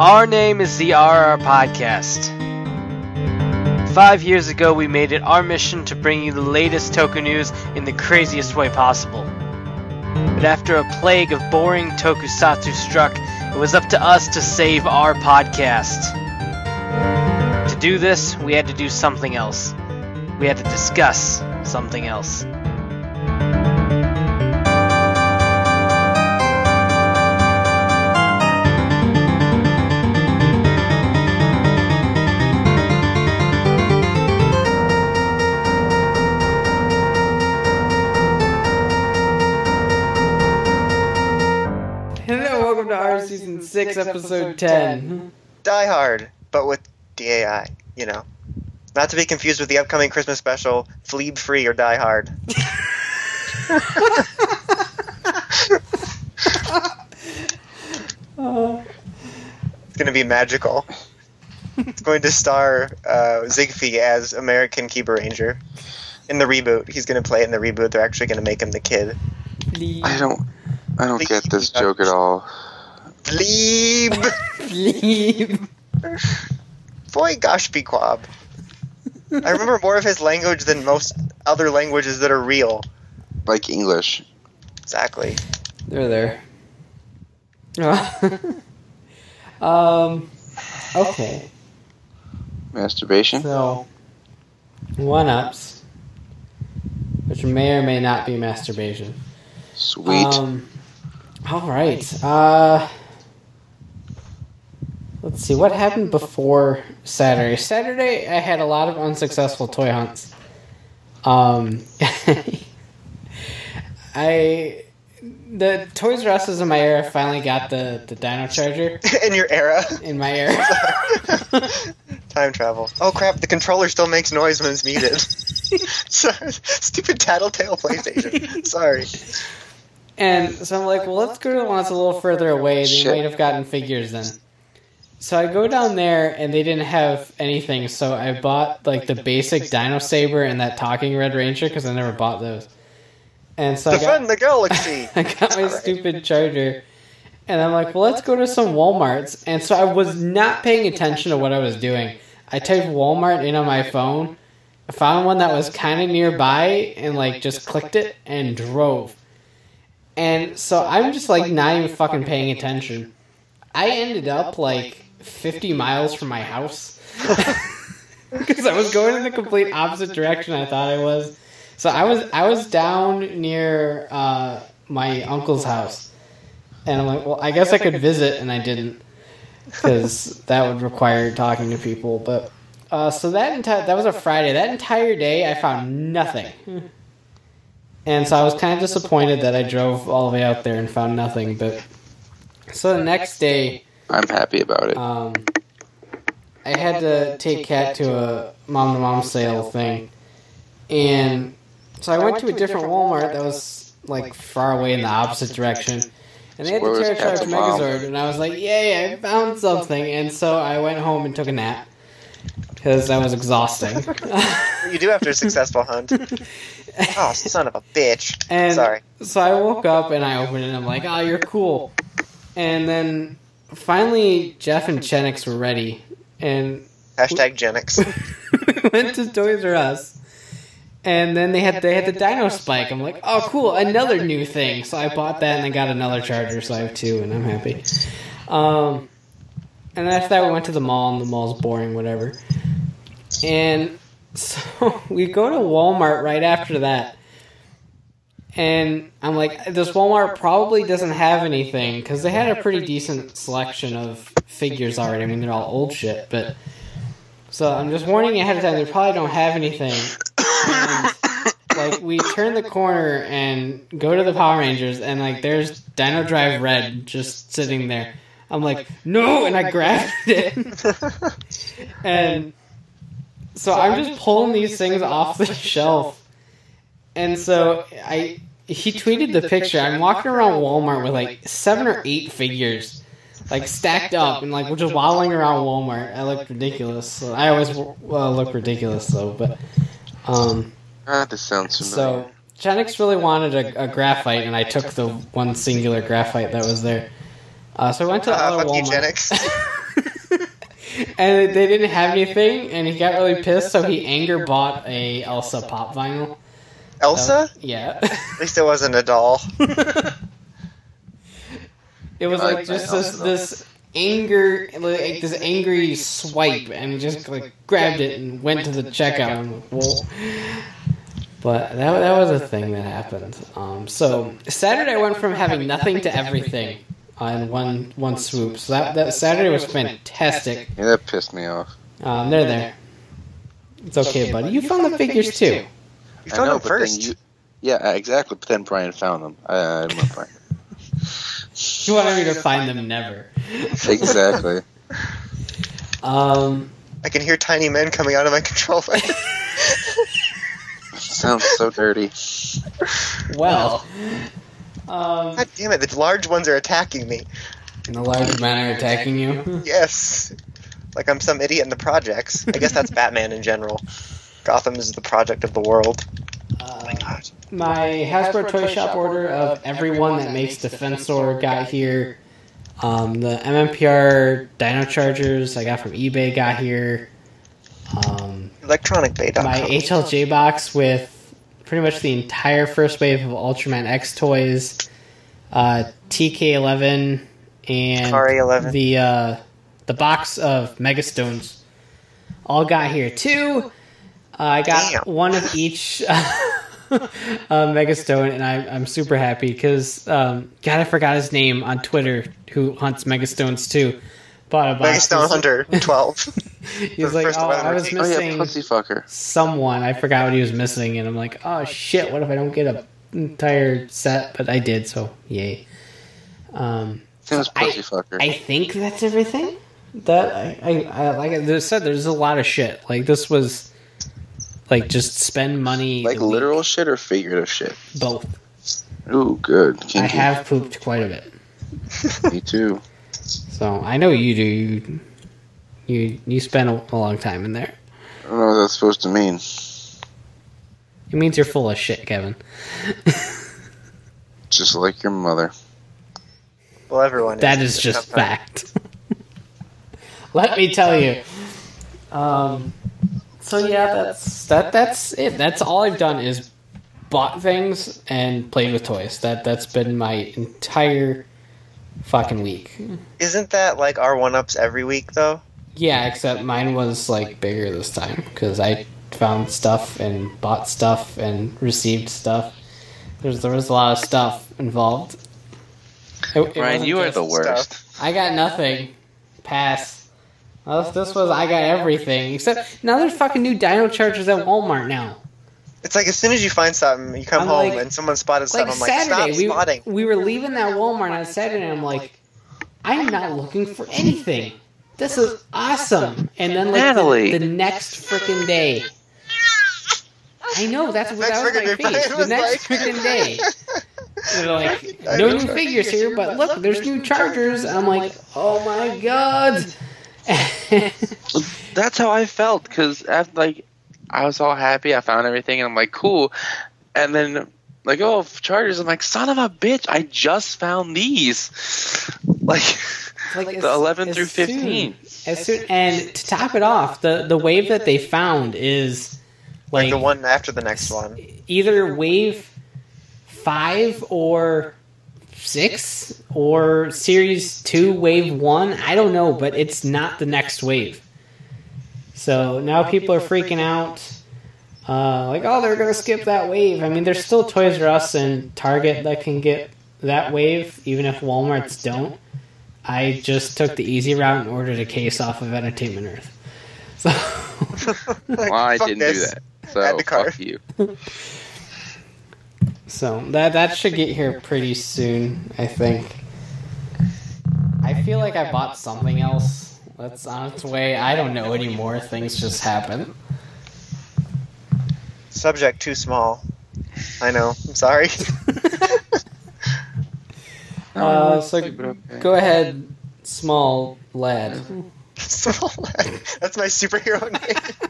Our name is the RR Podcast. Five years ago, we made it our mission to bring you the latest toku news in the craziest way possible. But after a plague of boring tokusatsu struck, it was up to us to save our podcast. To do this, we had to do something else. We had to discuss something else. 6, episode 10. 10. Die Hard, but with DAI, you know. Not to be confused with the upcoming Christmas special, Fleeb Free or Die Hard. it's going to be magical. It's going to star uh, as American Keeper Ranger in the reboot. He's going to play it in the reboot. They're actually going to make him the kid. I don't, I don't get this joke at all. Fleeb! Leave. Boy, gosh, be quab. I remember more of his language than most other languages that are real. Like English. Exactly. They're there. um. Okay. Masturbation. So, one ups, which may or may not be masturbation. Sweet. Um, all right. Uh, let's see what happened before Saturday. Saturday, I had a lot of unsuccessful toy hunts. Um, I the Toys R Us in my era finally got the the Dino Charger In your era. in my era. Time travel. Oh crap, the controller still makes noise when it's muted. Sorry, Stupid tattletale PlayStation. Sorry. And so I'm like, well, let's go to the one that's a little further away. They Shit. might have gotten figures then. So I go down there, and they didn't have anything. So I bought like the basic Dino Saber and that Talking Red Ranger because I never bought those. And so I got, the galaxy! I got my stupid charger, and I'm like, well, let's go to some WalMarts. And so I was not paying attention to what I was doing. I typed Walmart in on my phone. I found one that was kind of nearby, and like just clicked it and drove. And so I'm just like not even fucking paying attention. I ended up like 50 miles from my house because I was going in the complete opposite direction I thought I was. So I was I was down near uh, my uncle's house, and I'm like, well, I guess I could visit, and I didn't because that would require talking to people. But uh, so that entire that was a Friday. That entire day, I found nothing. And so I was kind of disappointed that I drove all the way out there and found nothing. But so the next day, I'm happy about it. um, I had to take Cat to a mom to mom sale thing, and so I went to a different Walmart that was like far away in the opposite direction. And they had Where the was Charge Megazord, and I was like, "Yay! I found something!" And so I went home and took a nap because that was exhausting. you do after a successful hunt. Oh, son of a bitch. And Sorry. so I woke up and I opened it and I'm like, oh, you're cool. And then finally, Jeff and Chenix were ready. And Hashtag Genix. went to Toys R Us. And then they had they had the Dino Spike. I'm like, oh, cool, another new thing. So I bought that and I got another charger, so I have two, and I'm happy. Um, and after that, we went to the mall, and the mall's boring, whatever. And so we go to Walmart right after that. And I'm like, this Walmart probably doesn't have anything because they had a pretty decent selection of figures already. I mean, they're all old shit, but so I'm just warning you ahead of time. They probably don't have anything. And, like we turn the corner and go to the Power Rangers, and like there's Dino Drive Red just sitting there. I'm like, no, and I grabbed it, and so I'm just pulling these things off the shelf. And so I he tweeted the picture. I'm walking around Walmart with like seven or eight figures, like stacked up, and like we're just waddling around Walmart. I look ridiculous. So I always uh, look ridiculous though, but um. Ah, this sounds familiar. So Genix really wanted a, a graphite, and I took the one singular graphite that was there. Uh, so I went to the Uh, other fuck Walmart. Genix. and they didn't have anything, and he got really pissed, so he anger bought a Elsa pop vinyl. Elsa? Yeah. At least it wasn't a doll. It was like like just this this anger, like this angry swipe, and he just like grabbed it and went to the checkout. And, well, but that that was a thing that happened. Um, so Saturday I went from having nothing to everything on one one swoop. So that that Saturday was fantastic. Yeah, that pissed me off. Um, they're there. It's okay, buddy. You found the figures too. You I found know, them but then first. you. Yeah, exactly. But then Brian found them. I, I didn't want Brian. You wanted me to find them never. Exactly. Um, I can hear tiny men coming out of my controller. Sounds so dirty. well. Um, God damn it, the large ones are attacking me. and the large men are attacking you. Yes. Like I'm some idiot in the projects. I guess that's Batman in general. Gotham is the project of the world. Oh my Uh, god. my Hasbro Toy Shop order of everyone that makes Defensor got here. Um, the MMPR Dino Chargers I got from eBay got here. Um, ElectronicBay.com. my HLJ box with pretty much the entire first wave of Ultraman X toys, uh, TK11, and RA11. the uh, the box of Megastones all got here too. Uh, I got Damn. one of each uh, Megastone, and I, I'm super happy because um, God, I forgot his name on Twitter. Who hunts Megastones too? Bought a box. Megastone Hunter 12. He's like, first oh, one I was routine. Oh missing yeah, pussy fucker. someone. I forgot what he was missing, and I'm like, oh shit, what if I don't get a entire set? But I did, so yay. Um, His name I- pussy fucker. I think that's everything. That I, I, I like I said, there's a lot of shit. Like this was like just spend money. like the week. literal shit or figurative shit. both. Ooh, good. Kinky. I have pooped quite a bit, Me too. so I know you do. You you, you spend a, a long time in there. I don't know what that's supposed to mean. It means you're full of shit, Kevin. Just like your mother. well, everyone That is just fact. Let me tell you. Um, so yeah, that's that. That's it. That's all I've done is bought things and played with toys. That that's been my entire fucking week. Isn't that like our one ups every week, though? Yeah, except mine was like bigger this time because I found stuff and bought stuff and received stuff. There's there was a lot of stuff involved. It- it Ryan, you are the worst. I got nothing. Pass. Well, this, this was I got everything except now there's fucking new Dino Chargers at Walmart now. It's like as soon as you find something, you come I'm home like- and someone spotted Like something. I'm like, Saturday, stop we spotting. we were leaving that Walmart on Saturday, and I'm like, I'm not looking for anything. This is awesome. And then like Natalie. the, the next freaking day. I know that's what Next that was my freaking day, face. it The was next like- freaking day. They're like, no new figures here, but look, there's new Chargers. I'm like, oh my god. That's how I felt because like I was all happy, I found everything, and I'm like, cool. And then like, oh, Chargers. I'm like, son of a bitch! I just found these. Like, Like, the as- 11 as through soon- 15. As soon, and to top it off, the the wave that they found is Like like the one after the next one. either wave five or six or series two, wave one. I don't know, but it's not the next wave. So now people are freaking out. Uh, like, oh, they're gonna skip that wave. I mean, there's still Toys R Us and Target that can get that wave, even if Walmart's don't. I just took the easy route and ordered a case off of Entertainment Earth. So Like, well, I didn't this. do that. So Add to cart. fuck you. So that that should get here pretty soon, I think. I feel like I bought something else that's on its way. I don't know anymore. Things just happen. Subject too small. I know. I'm sorry. Uh, so go ahead, small lad. Small lad. That's my superhero name.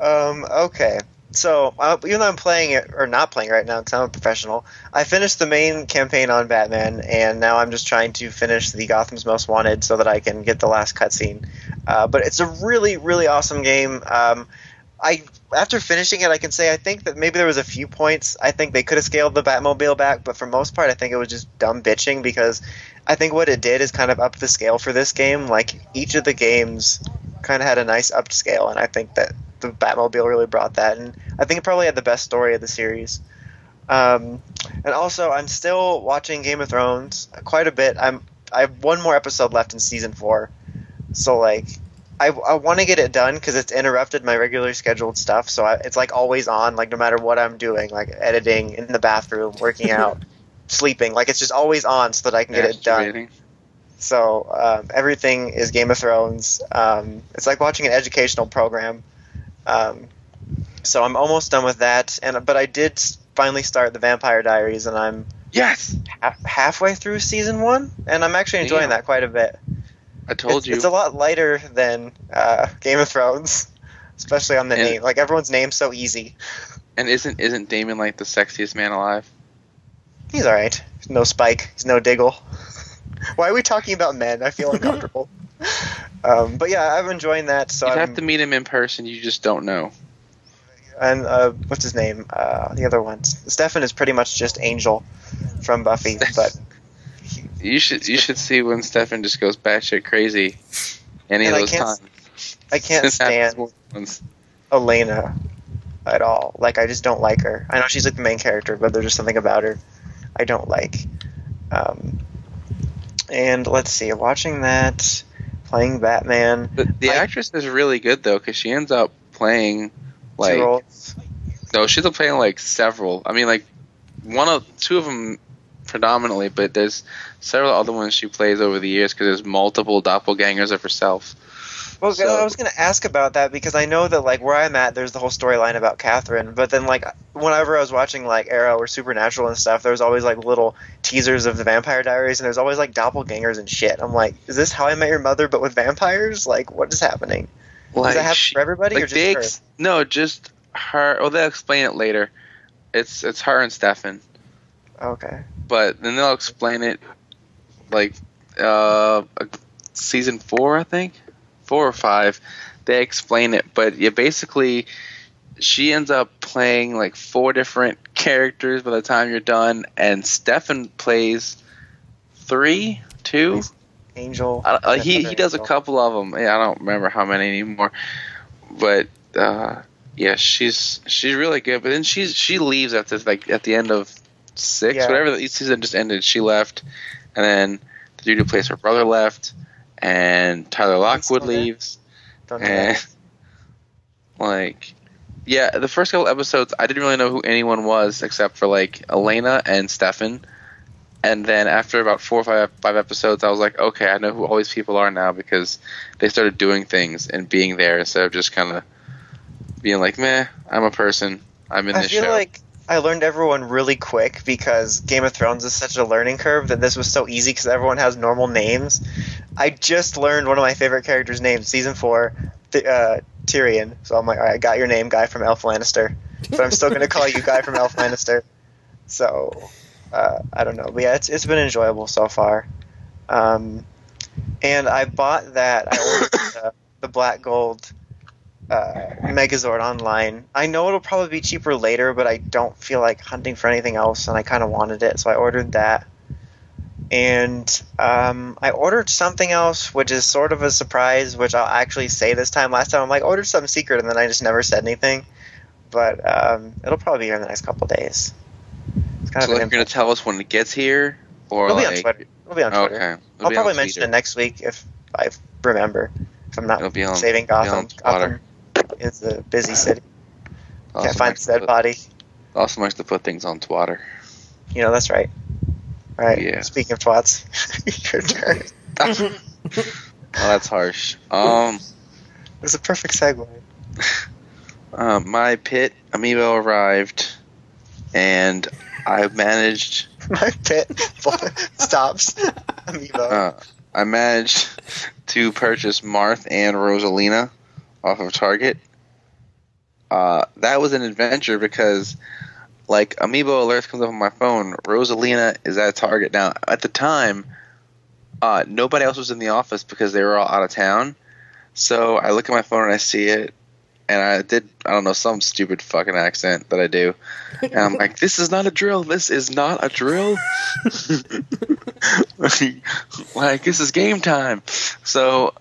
um. Okay. So uh, even though I'm playing it or not playing right now because I'm a professional, I finished the main campaign on Batman, and now I'm just trying to finish the Gotham's Most Wanted so that I can get the last cutscene. Uh, but it's a really, really awesome game. Um, I after finishing it, I can say I think that maybe there was a few points I think they could have scaled the Batmobile back, but for most part, I think it was just dumb bitching because I think what it did is kind of up the scale for this game. Like each of the games kind of had a nice upped scale, and I think that the Batmobile really brought that. And I think it probably had the best story of the series. Um, and also, I'm still watching Game of Thrones quite a bit. I'm I have one more episode left in season four, so like I, I want to get it done because it's interrupted my regular scheduled stuff. So I, it's like always on, like no matter what I'm doing, like editing in the bathroom, working out, sleeping. Like it's just always on so that I can get it done. So um, everything is Game of Thrones. Um, it's like watching an educational program. Um, so I'm almost done with that, and but I did finally start the Vampire Diaries, and I'm Yes, ha- halfway through season one, and I'm actually enjoying Damn. that quite a bit. I told it's, you. it's a lot lighter than uh, Game of Thrones, especially on the And- name. Like everyone's name's so easy. and isn't isn't Damon like the sexiest man alive? He's all right. He's no Spike. He's no Diggle. Why are we talking about men? I feel uncomfortable. um, but yeah, I'm enjoying that. So You'd have to meet him in person. You just don't know. and uh, what's his name? Uh, the other ones. Stefan is pretty much just Angel from Buffy, but You should you should see when Stefan just goes batshit crazy. Any of those times. I can't stand more than once. Elena at all. Like I just don't like her. I know she's like the main character, but there's just something about her I don't like. Um, and let's see, watching that, playing Batman, But the actress is really good though, because she ends up playing like no, she's playing like several. I mean, like one of two of them predominantly, but there's several other ones she plays over the years because there's multiple doppelgangers of herself. Well, So- I was going to ask about that because I know that like where I'm at, there's the whole storyline about Catherine. But then like whenever I was watching like Arrow or Supernatural and stuff, there was always like little teasers of the Vampire Diaries, and there's always like doppelgangers and shit. I'm like, is this How I Met Your Mother but with vampires? Like, what is happening? Does Like, that happen she- for everybody like or just ex- no, just her. Well, they'll explain it later. It's it's her and Stefan, Okay. but then they'll explain it like uh season four, I think, four or five. They explain it, but yeah, basically, she ends up playing like four different characters by the time you're done, and Stefan plays three, two. Angel. Uh, he he does a couple of them. Yeah, I don't remember how many anymore, but uh, yeah, she's she's really good. But then she's she leaves after like at the end of six, Yeah. whatever the season just ended. She left, and then the dude who plays her brother left, and Tyler Lockwood leaves, Don't and like. Yeah, the first couple episodes, I didn't really know who anyone was except for like Elena and Stefan. And then after about four or five five episodes, I was like, okay, I know who all these people are now because they started doing things and being there instead of just kind of being like, meh, I'm a person. I'm in I this feel show. like I learned everyone really quick because Game of Thrones is such a learning curve that this was so easy because everyone has normal names. I just learned one of my favorite characters' names, season four, the, uh, Tyrion. So I'm like, all right, I got your name, guy from Elf Lannister, but I'm still gonna call you guy from Elf Lannister. So uh, I don't know, but yeah, it's it's been enjoyable so far. Um, and I bought that. I ordered the, the black gold uh, Megazord online. I know it'll probably be cheaper later, but I don't feel like hunting for anything else, and I kind of wanted it, so I ordered that. And um, I ordered something else, which is sort of a surprise, which I'll actually say this time. Last time I'm like, ordered something secret, and then I just never said anything. But um, it'll probably be here in the next couple days. It's kind so of like, you're gonna tell us when it gets here, or It'll be like on Twitter. It'll be on Twitter. okay, It'll I'll probably mention it next week if I remember. If I'm It'll not be on saving it'll be Gotham. Gotham is a busy city. Can't find to dead put- body. Also likes to put things on Twitter. You know, that's right. All right. Yeah. Speaking of twats, your turn. oh, that's harsh. Um, It's a perfect segue. uh, my pit amiibo arrived, and I managed. My pit stops. Amiibo. Uh, I managed to purchase Marth and Rosalina off of Target. uh, that was an adventure because like amiibo alerts comes up on my phone. Rosalina is at Target now. At the time, uh, nobody else was in the office because they were all out of town. So I look at my phone and I see it, and I did I don't know some stupid fucking accent that I do, and I'm like, this is not a drill. This is not a drill. like this is game time. So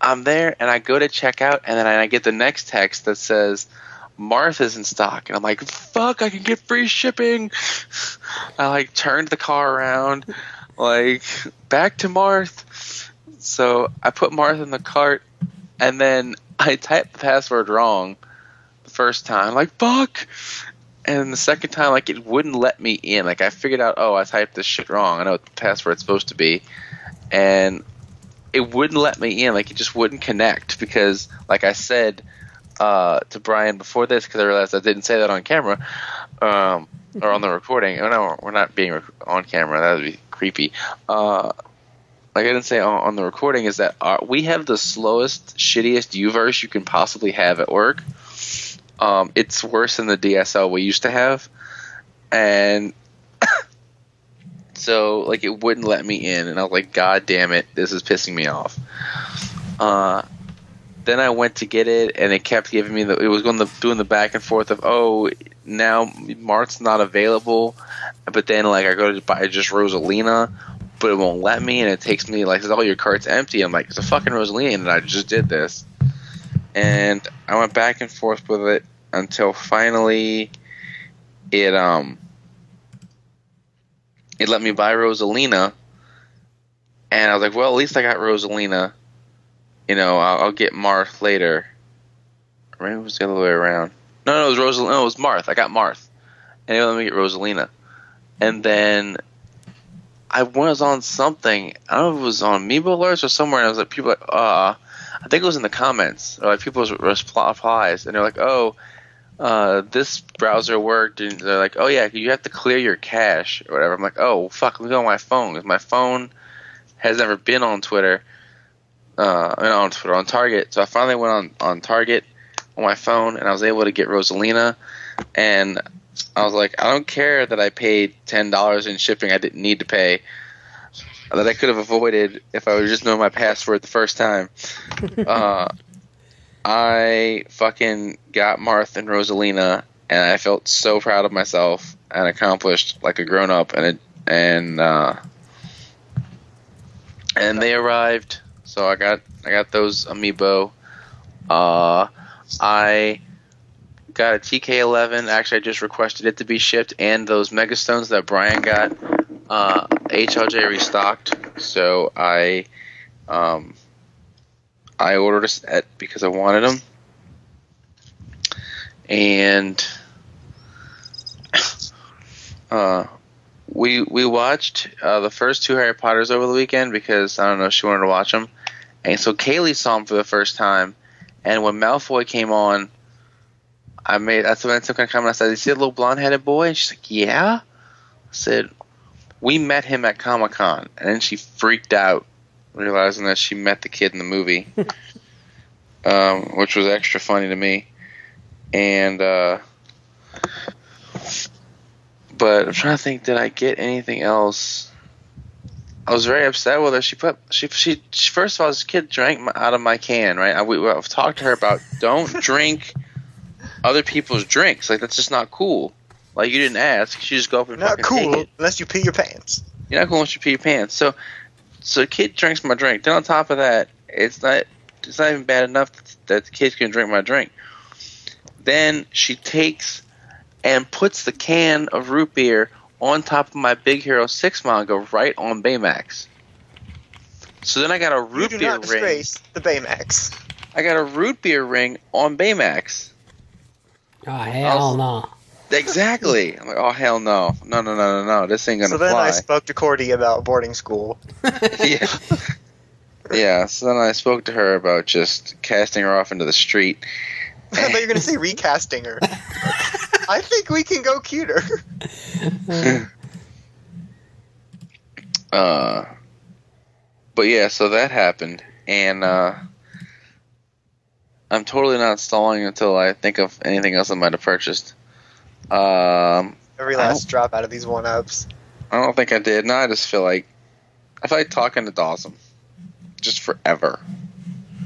I'm there and I go to check out, and then I get the next text that says. Martha's in stock, and I'm like, "Fuck! I can get free shipping." I like turned the car around, like back to Marth. So I put Martha in the cart, and then I typed the password wrong the first time, like fuck. And the second time, like it wouldn't let me in. Like I figured out, oh, I typed this shit wrong. I know what the password's supposed to be, and it wouldn't let me in. Like it just wouldn't connect because, like I said uh, to Brian before this, because I realized I didn't say that on camera um, or on the recording. Oh no, we're not being rec- on camera. That would be creepy. Uh, like I didn't say on, on the recording, is that our, we have the slowest, shittiest UVerse you can possibly have at work. Um, it's worse than the DSL we used to have, and so like it wouldn't let me in, and I was like, God damn it, this is pissing me off. Uh, then I went to get it, and it kept giving me the. It was going to doing the back and forth of, oh, now Mart's not available, but then like I go to buy just Rosalina, but it won't let me, and it takes me like, says, "Oh, your cart's empty." I'm like, "It's a fucking Rosalina," and I just did this, and I went back and forth with it until finally, it um, it let me buy Rosalina, and I was like, "Well, at least I got Rosalina." You know, I'll, I'll get Marth later. Or it was the other way around. No, no, it was Rosalina. No, it was Marth. I got Marth, and it let me get Rosalina, and then I was on something. I don't know if it was on Amiibo alerts or somewhere. And I was like, people like, uh, I think it was in the comments or like people's replies, and they're like, oh, uh, this browser worked, and they're like, oh yeah, you have to clear your cache or whatever. I'm like, oh fuck, let me go on my phone my phone has never been on Twitter. Uh, I mean, on Twitter on Target. So I finally went on on Target on my phone, and I was able to get Rosalina, and I was like, I don't care that I paid ten dollars in shipping I didn't need to pay. That I could have avoided if I would just know my password the first time. uh, I fucking got Marth and Rosalina, and I felt so proud of myself and accomplished like a grown up. And it and uh, and they arrived, so I got I got those amiibo. Uh, I got a TK11. Actually, I just requested it to be shipped, and those Megastones that Brian got, uh, HLJ restocked. So I, um, I ordered a set because I wanted them, and uh, we we watched uh, the first two Harry Potters over the weekend because I don't know she wanted to watch them, and so Kaylee saw him for the first time, and when Malfoy came on. I made that's when I took a comment. I said, "You see a little blonde headed boy?" And she's like, "Yeah." I said, "We met him at Comic Con," and then she freaked out, realizing that she met the kid in the movie, um, which was extra funny to me. And uh, but I'm trying to think, did I get anything else? I was very upset with her. She put she she, she first of all, this kid drank my, out of my can. Right, I, we, I've talked to her about don't drink other people's drinks. Like that's just not cool. Like you didn't ask. She just go up and Not cool unless you pee your pants. You're not going unless you pee your pants. So, so the kid drinks my drink. Then on top of that, it's not it's not even bad enough that the kid gonna drink my drink. Then she takes and puts the can of root beer on top of my Big Hero Six manga right on Baymax. So then I got a root You root do beer not ring. disgrace the Baymax. I got a root beer ring on Baymax. Oh hell no! Exactly. I'm like, oh hell no, no, no, no, no, no. This ain't gonna So then fly. I spoke to Cordy about boarding school. yeah. Yeah. So then I spoke to her about just casting her off into the street. I thought you were going to say recasting her. I think we can go cuter. Uh, but yeah, so that happened, and uh, I'm totally not stalling until I think of anything else I might have purchased. Um, Every last drop out of these one ups. I don't think I did. No, I just feel like I feel like talking to Dawson just forever.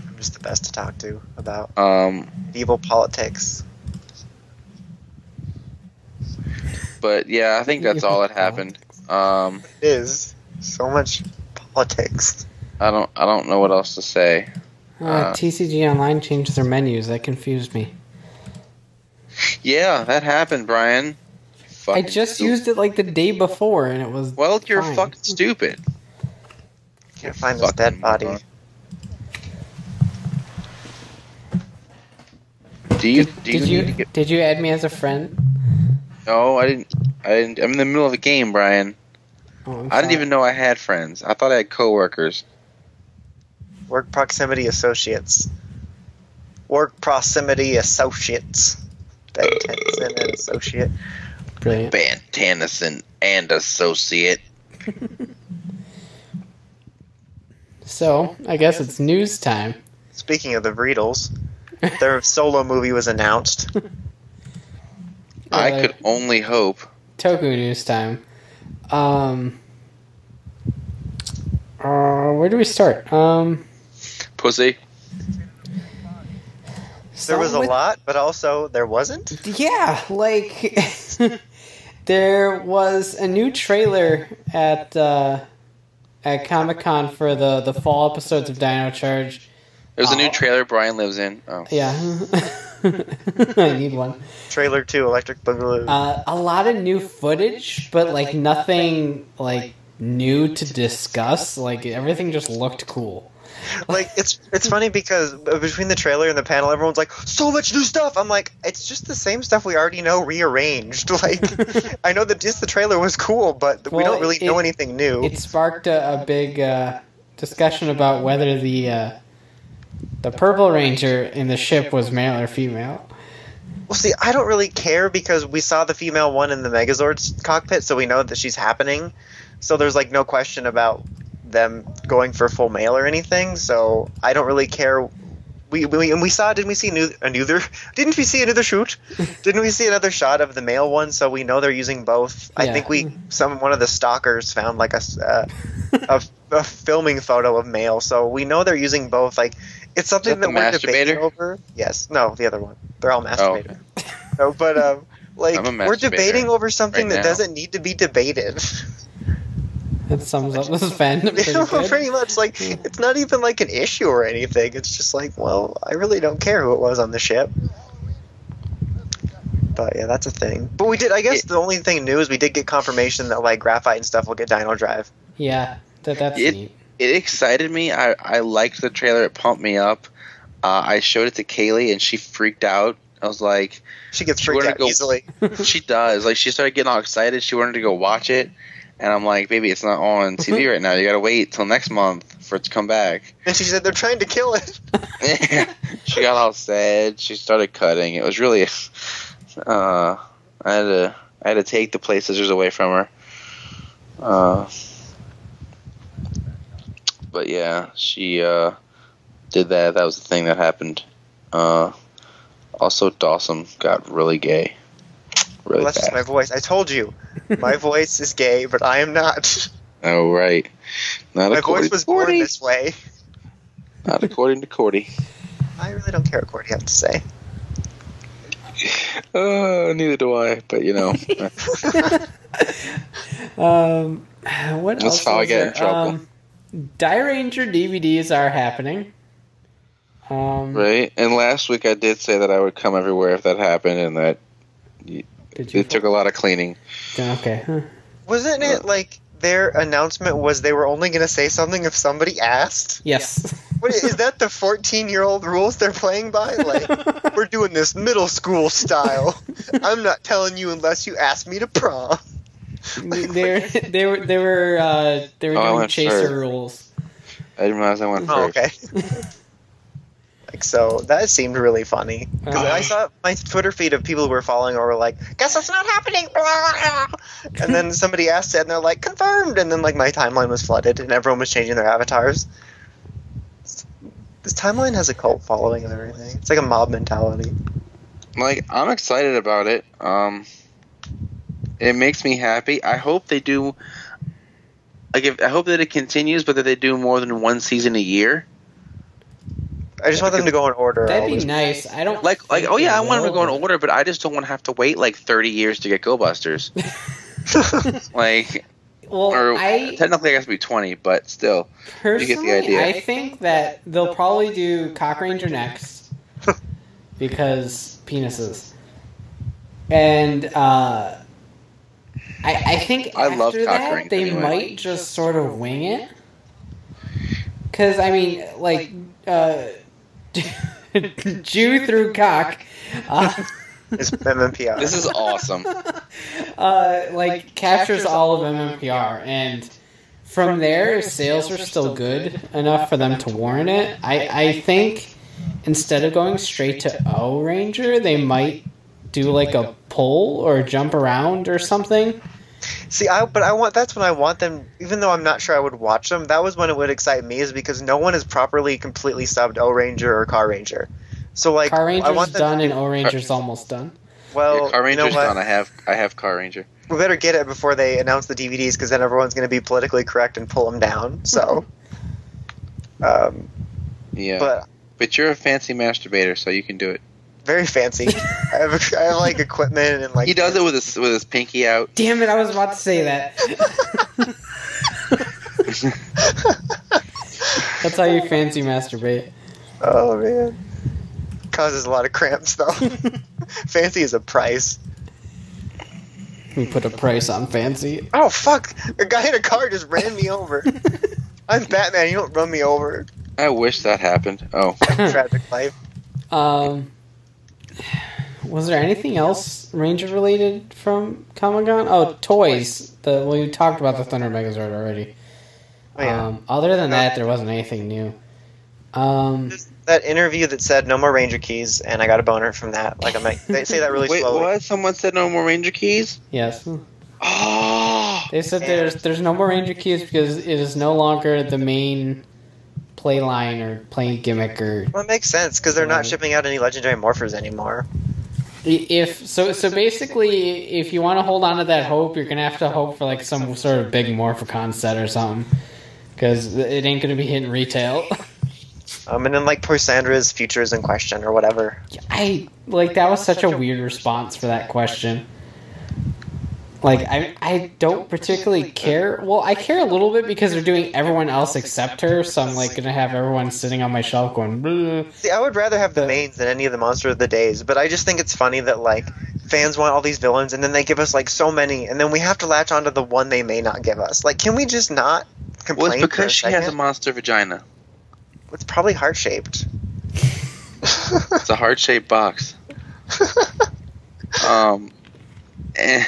I'm just the best to talk to about Um, evil politics. But yeah, I think that's all that happened. Um, It is so much politics. I don't I don't know what else to say. Uh, Uh, TCG Online changed their menus. That confused me. Yeah, that happened, Brian. I just stupid. used it like the day before, and it was Well, you're fine. fucking stupid. Can't find this dead body. moron. Do you Did, do you, did you need get? did you add me as a friend? No, I didn't. I didn't. I'm in the middle of a game, Brian. Oh, I'm didn't even know I had friends. I thought I had coworkers. Work proximity associates. Work proximity associates. Ben Tennyson and associate. Brilliant. Van Tannison and associate. So I guess it's news time. Speaking of the Beatles, their solo movie was announced. I Uh, could only hope. Toku news time. Um. Uh, where do we start? Um. Pussy. There was a with- lot, but also there wasn't. Yeah, like there was a new trailer at uh, at Comic Con for the the fall episodes of Dino Charge. There's a new Oh. trailer Brian lives in. Oh. Yeah, I need one. Trailer two, Electric Boogaloo. Uh, a lot of new footage, but like nothing like new to discuss. Like everything just looked cool. like it's it's funny because between the trailer and the panel, everyone's like, "So much new stuff." I'm like, it's just the same stuff we already know rearranged. Like, I know that just the trailer was cool, but we don't really it- know anything new. It sparked a, a big uh, discussion about whether the uh, the Purple Ranger in the ship was male or female. Well, see, I don't really care because we saw the female one in the Megazord's cockpit, so we know that she's happening. So there's like no question about them going for full male or anything. So I don't really care. We, we and we saw didn't we see new, another didn't we see another shoot didn't we see another shot of the male one so we know they're using both I think we some one of the stalkers found like a, uh, a, a filming photo of male so we know they're using both like it's something that that, the we're debating over yes no the other one they're all masturbators no, but um, like we're debating over something right that doesn't need to be debated. That sums up this fandom pretty good. Pretty much, like it's not even like an issue or anything. It's just like, well, I really don't care who it was on the ship. But yeah, that's a thing. But we did. I guess It- the only thing new is we did get confirmation that like graphite and stuff will get Dino Drive. Yeah, that that's It- neat. It excited me. I, I liked the trailer. It pumped me up. Uh, I showed it to Kaylee and she freaked out. I was like, She gets freaked wanted out to go- easily. she does. Like she started getting all excited. She wanted to go watch it, and I'm like, baby, it's not on TV right now. You got to wait till next month for it to come back. And she said they're trying to kill it. she got all sad. She started cutting. It was really. Uh, I had to. I had to take the play scissors away from her. Uh, but yeah, she uh, did that. That was the thing that happened. Uh, also, Dawson got really gay. Really Well, that's just my voice. I told you, my voice is gay, but I am not. Oh right. Not My voice was to born this way. Not according to Cordy. I really don't care what Cordy has to say. Uh, neither do I. But you know, Um, what That's else? how I is get in trouble. Um, Dairanger DVDs are happening. Um, right? And last week I did say that I would come everywhere if that happened, and that Did you? it took a lot of cleaning. okay. huh. Wasn't it like their announcement was they were only going to say something if somebody asked? Yes. What, is that the 14 year old rules they're playing by? Like, we're doing this middle school style. I'm not telling you unless you ask me to prom. They they were they were uh, they were Oh, doing chaser first. rules. I didn't realize I went Oh, first. okay. like, so that seemed really funny. Because Uh. I saw my Twitter feed of people who were following or were like, guess that's not happening. And then somebody asked it and they're like, confirmed. And then, like, my timeline was flooded and everyone was changing their avatars. This timeline has a cult following and everything. It's like a mob mentality. Like I'm excited about it. Um, it makes me happy. I hope they do. Like if, I hope that it continues, but that they do more than one season a year. I just want them to go in order. That'd be nice. I don't Like like oh yeah, I want them to go in order, but I just don't want to have to wait like 30 years to get Go Busters. like Well, or I technically it has to be 20, but still. personally, get the idea. I think that they'll probably do Kakuranger next because penises, and uh, I, I think I love after Cock that they anyway. might just sort of wing it. Because I mean, like, uh, Jew through cock. Uh, It's MMPR. This is awesome. uh, like captures all of MMPR, and from there, if sales are still good enough for them to warrant it, I, I think instead of going straight to Ohranger, they might do like a pull or jump around or something. See, I but I want that's when I want them. Even though I'm not sure I would watch them, that was when it would excite me, is because no one is properly completely subbed Ohranger or Carranger. So like, Car I Ranger's want them. done and Ohranger's almost done. well, yeah, Car you know done. I have I have Carranger. we better get it before they announce the DVDs, because then everyone's going to be politically correct and pull them down. So, um, Yeah. But, but you're a fancy masturbator, so you can do it. Very fancy. I have, I have like equipment and like He does it with his with his pinky out. Damn it! I was about to say that. That's how you fancy masturbate. Oh man, causes a lot of cramps though. fancy is a price. We put a price on fancy. Oh fuck! A guy in a car just ran me over. I'm Batman. You don't run me over. I wish that happened. Oh, Tragic life. Um, was there anything else Ranger related from Comic Con? Oh, toys. The well, we talked about the Thunder Megazord already. Oh, yeah. Um, other than that, there wasn't anything new. Um, that interview that said no more Ranger keys, and I got a boner from that. Like I'm like, they say that really wait, slowly. what? Someone said no more Ranger keys. yes, Oh, they said there's there's no more Ranger keys because it is no longer the main play line or play gimmick or Well, it makes sense because they're not shipping out any legendary morphers anymore. If so, so basically, if you want to hold on to that hope, you're gonna have to hope for like some sort of big Morphicon set or something, because it ain't gonna be hitting retail. Um, and then like Poisandra's future is in question or whatever. I like that was such a weird response for that question. Like I, I don't particularly care. Well, I care a little bit because they're doing everyone else except her, so I'm like gonna have everyone sitting on my shelf going. "Bleh." See, I would rather have the The- mains than any of the monster of the days, but I just think it's funny that like fans want all these villains and then they give us like so many, and then we have to latch onto the one they may not give us. Like, can we just not complain? well, it's because she has a monster vagina. It's probably heart shaped. It's a heart shaped box. Um, eh,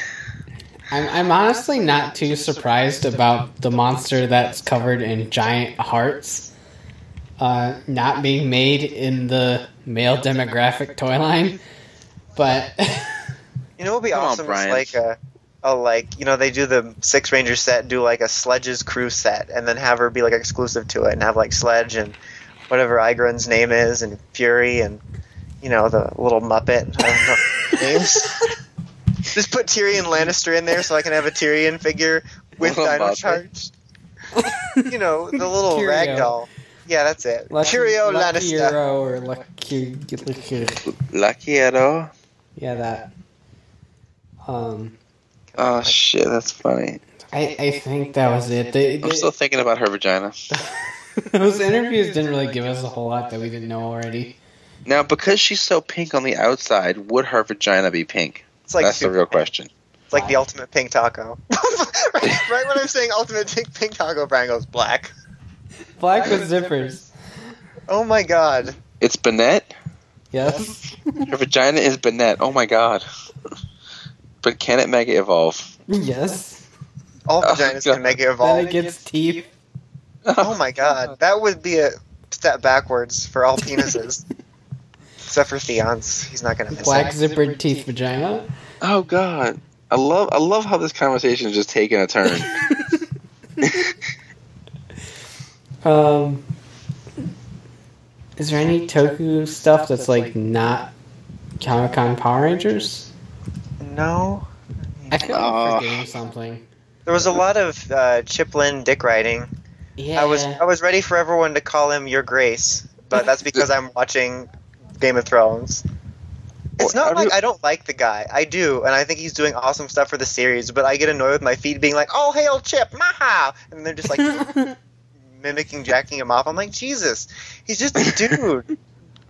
I'm, I'm honestly not too surprised about the monster that's covered in giant hearts uh, not being made in the male demographic toy line. But You know what would be Come awesome Brian. is like a, a like you know they do the Six Ranger set, do like a Sledge's crew set, and then have her be like exclusive to it, and have like Sledge and whatever Igrun's name is, and Fury, and you know the little Muppet. I don't know names. Just put Tyrion Lannister in there so I can have a Tyrion figure with Little Dino Muppet. Charge. You know the little Tyrio. ragdoll. Yeah, that's it. Lucky, Tyrion Lucky Lannister. Hero or Lucky, Lucky lucky at all. Yeah, that. Um, Oh shit, that's funny. I, I think that was it. They, I'm still thinking about her vagina. those interviews didn't really give us a whole lot that we didn't know already. Now, because she's so pink on the outside, would her vagina be pink? It's like That's the real question. It's like the ultimate pink taco. right, right when I'm saying ultimate pink, pink taco, Brian goes black. Black with zippers. Oh my god. It's Bennett. Yes. Her vagina is Bennett. Oh my god. But can it mega evolve? yes. All Oh, vaginas God. can make it Then evolve. it gets teeth. Oh my god. That would be a step backwards for all penises. Except for Theon's. He's not gonna miss Black it. zippered teeth vagina. Oh god. I love I love how this conversation is just taking a turn. Um. Is there any Toku stuff that's like not Comic Con Power Rangers? No, I feel like Uh, forgetting something. there was a lot of uh, Chiplin dick writing. Yeah, I was I was ready for everyone to call him Your Grace, but that's because I'm watching Game of Thrones. It's Well, not like I don't like the guy. I do, and I think he's doing awesome stuff for the series. But I get annoyed with my feed being like, "Oh, hail Chip, maha!" and they're just like mimicking jacking him off. I'm like, Jesus, he's just a dude.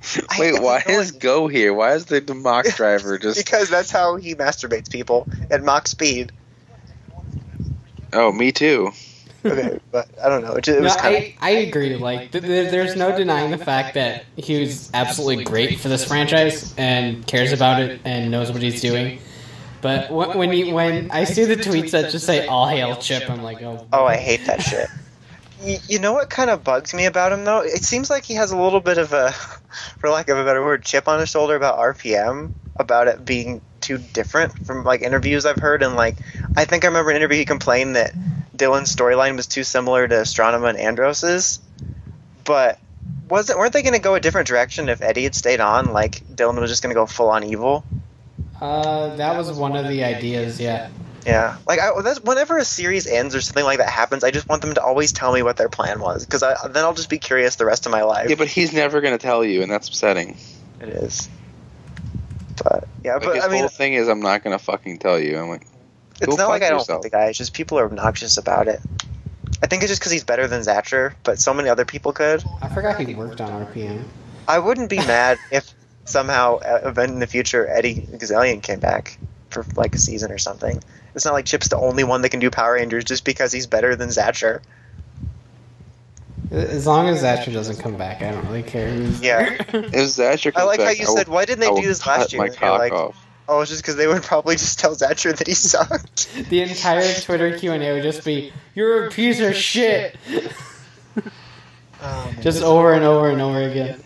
Wait, why annoying. is Go here? Why is the, the Mach driver just? because that's how he masturbates people at Mach speed. Oh, me too. Okay, but I don't know. It, just, it No, was kind I, I agree. Like, th- th- there's no denying the fact that he was absolutely great for this franchise and cares about it and knows what he's doing. But when when, you, when I see the tweets that just say "All hail Chip," I'm like, oh, Oh, I hate that shit. You know what kind of bugs me about him though? It seems like he has a little bit of a, for lack of a better word, chip on his shoulder about RPM, about it being too different from like interviews I've heard, and like I think I remember an interview he complained that Dillon's storyline was too similar to Astronema and Andros's, but wasn't weren't they going to go a different direction if Eddie had stayed on? Like Dylan was just going to go full on evil. Uh, that was one of the ideas. Yeah. Yeah, like I, that's, whenever a series ends or something like that happens, I just want them to always tell me what their plan was, because then I'll just be curious the rest of my life. Yeah, but he's never gonna tell you, and that's upsetting. It is. But yeah, Like, but his I mean, whole thing is, I'm not gonna fucking tell you. I'm like, it's go not like fuck I don't yourself. like the guy. It's just people are obnoxious about it. I think it's just because he's better than Tzachor, but so many other people could. I forgot he worked on RPM. I wouldn't be mad if somehow uh, event in the future Eddie Guzelian came back for like a season or something. It's not like Chip's the only one that can do Power Rangers just because he's better than Tzachor. As long as Tzachor doesn't come back, I don't really care. Yeah. there. if Tzachor I comes like how you I will- said, why didn't they will do this last year? My And you're cock like, off. oh, it's just because they would probably just tell Tzachor that he sucked. the entire Twitter Q and A would just be, "You're a piece of shit," Um, just over and over and over again.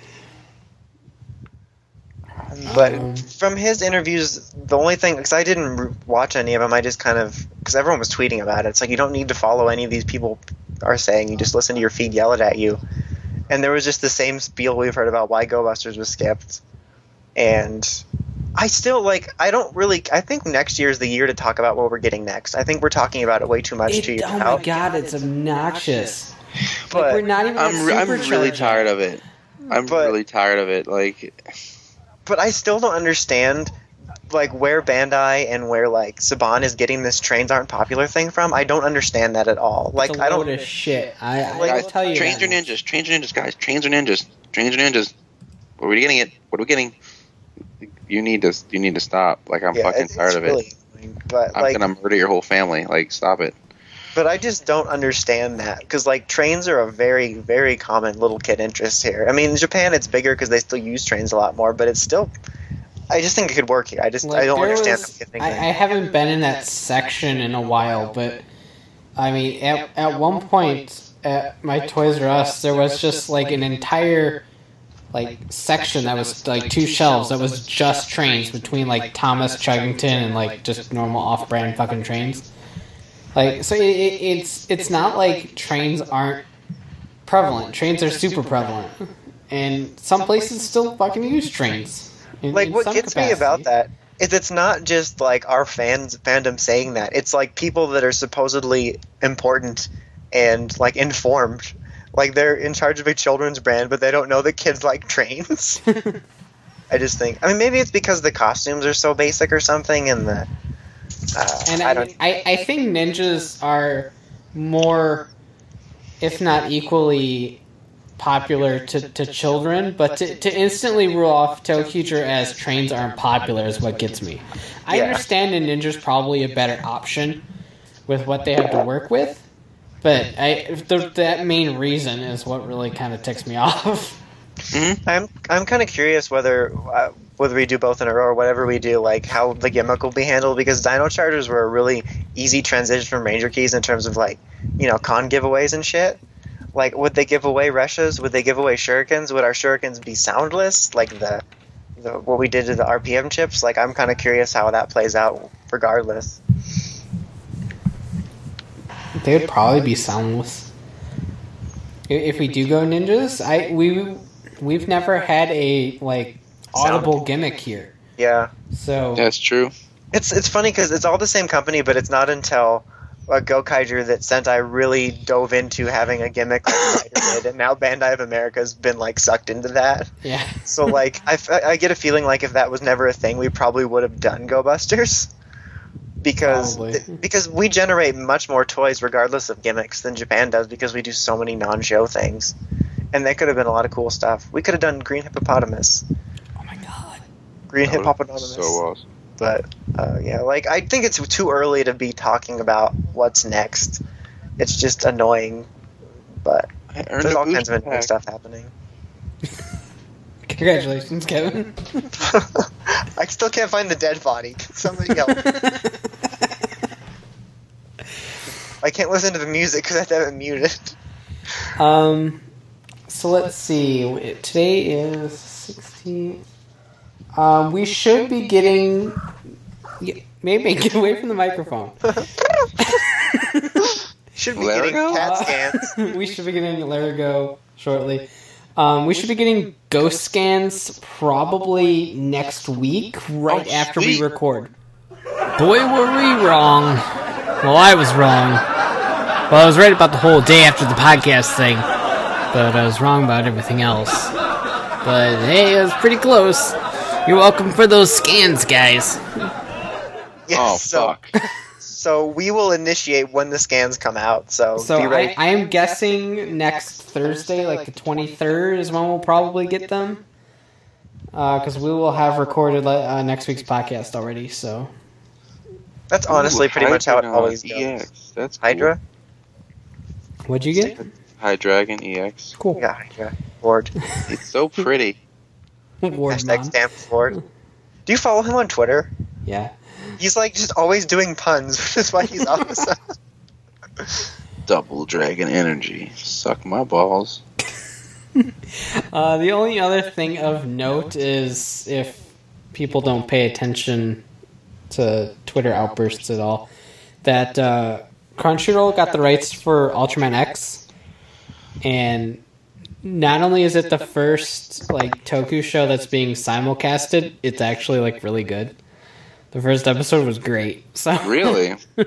But Um, from his interviews, the only thing because I didn't watch any of them, I just kind of because everyone was tweeting about it. It's like you don't need to follow any of these people are saying. You just listen to your feed yell it at you. And there was just the same spiel we've heard about why Go Busters was skipped. And I still like. I don't really. I think next year is the year to talk about what we're getting next. I think we're talking about it way too much. two It, years oh my god, it's obnoxious. But like we're not even. I'm, re- I'm really tired of it. I'm But- really tired of it. Like, but I still don't understand like where Bandai and where like Saban is getting this trains aren't popular thing from. I don't understand that at all. Like It's a I load don't of shit. I, I Like, will guys, tell you. trains are ninjas. Trains are ninjas, guys. Trains are ninjas. Trains are ninjas. What are we getting? It. What are we getting? You need to. You need to stop. Like, I'm yeah, fucking it's tired of it. really annoying. But I'm like gonna murder your whole family. Like, stop it. But I just don't understand that cuz like trains are a very very common little kid interest here. I mean, in Japan it's bigger cuz they still use trains a lot more, but it's still I just think it could work here. I just Like, I don't understand was-. I, I haven't been in that section in a while, but I mean, at, at one point at my Toys R Us, there was just like an entire like section that was like two shelves that was just trains between like Thomas Chuggington and like just normal off-brand fucking trains. Like, so it, it, it's it's not like trains aren't prevalent. Trains are super prevalent, and some places still fucking use trains. in- like in what some gets me about that is it's not just like our fans fandom saying that. It's like people that are supposedly important and like informed. Like they're in charge of a children's brand but they don't know that kids like trains. I just think i mean maybe it's because the costumes are so basic or something and the uh, And i I, don't I, I think ninjas are more, if not equally, popular to, to children, but to, to instantly rule off ToQger as trains aren't popular is what gets me. I Yeah. understand a ninja's probably a better option with what they have to work with, but I the, that main reason is what really kind of ticks me off. i'm i'm kind of curious whether uh, whether we do both in a row or whatever we do like how the gimmick will be handled because dino chargers were a really easy transition from ranger keys in terms of like you know con giveaways and shit. Like would they give away reshas would they give away shurikens? Would our shurikens be soundless? Like the, the what we did to the rpm chips? Like i'm kind of curious how that plays out regardless. They would probably be soundless. If we do go ninjas, I we we've never had a like audible gimmick here. Yeah, So That's true. it's it's funny because it's all the same company, but it's not until uh, Gokaiger that Sentai really dove into having a gimmick like did, and now Bandai of America has been like sucked into that. yeah, So like I, f- I get a feeling like if that was never a thing, we probably would have done Go Busters. Because th- because we generate much more toys regardless of gimmicks than Japan does because we do so many non-show things, and that could have been a lot of cool stuff. We could have done Green Hippopotamus, my god, Green Hip Hop Anonymous. been Hippopotamus. So awesome. but uh, yeah, like I think it's too early to be talking about what's next. It's just annoying, but there's all kinds booster of interesting stuff happening. congratulations, Kevin. I still can't find the dead body. Can Somebody help! I can't listen to the music because I have to have it muted. Um, so let's see. Today is 16th. Um, we should be getting. yeah, Maybe get away from the microphone. Should be Larigo? getting CAT scans. we should be getting Larigo shortly. Um, we should be getting ghost scans probably next week, right Oh, after we record. Boy, were we wrong. Well, I was wrong. Well, I was right about the whole day after the podcast thing, but I was wrong about everything else. But hey, it was pretty close. You're welcome for those scans, guys. Yes, Oh so, fuck! so we will initiate when the scans come out. So, So be I, ready. I am guessing next Thursday, like the 23rd, is when we'll probably get them. Because we will have recorded uh, next week's podcast already. So That's honestly Ooh, pretty much how it always goes. EX. That's cool. Hydra. what'd you get? Hydreigon EX. Cool. Yeah, Hydra. Ward. It's so pretty. Ward Hashtag mom. stamp Ward. Do you follow him on Twitter? Yeah. He's like just always doing puns, which is why he's awesome. Double Dragon Energy. Suck my balls. Uh, the only other thing of note is if people don't pay attention to Twitter outbursts at all, that uh, Crunchyroll got the rights for Ultraman X, and not only is it the first like Toku show that's being simulcasted, it's actually like really good. The first episode was great. So Really?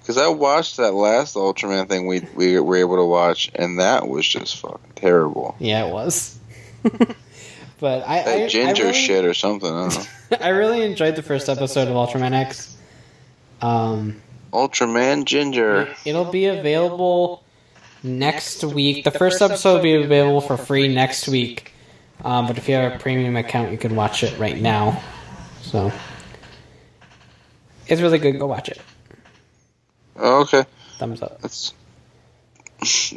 Because I watched that last Ultraman thing we we were able to watch, and that was just fucking terrible. yeah, it was. but I, That I ginger I really, shit or something. I don't know. I really enjoyed the first episode of Ultraman X. Um, Ultraman Ginger. it'll be available next week. The first episode will be available for free next week. Um, but if you have a premium account, you can watch it right now. So it's really good. Go watch it. Oh, okay. Thumbs up. That's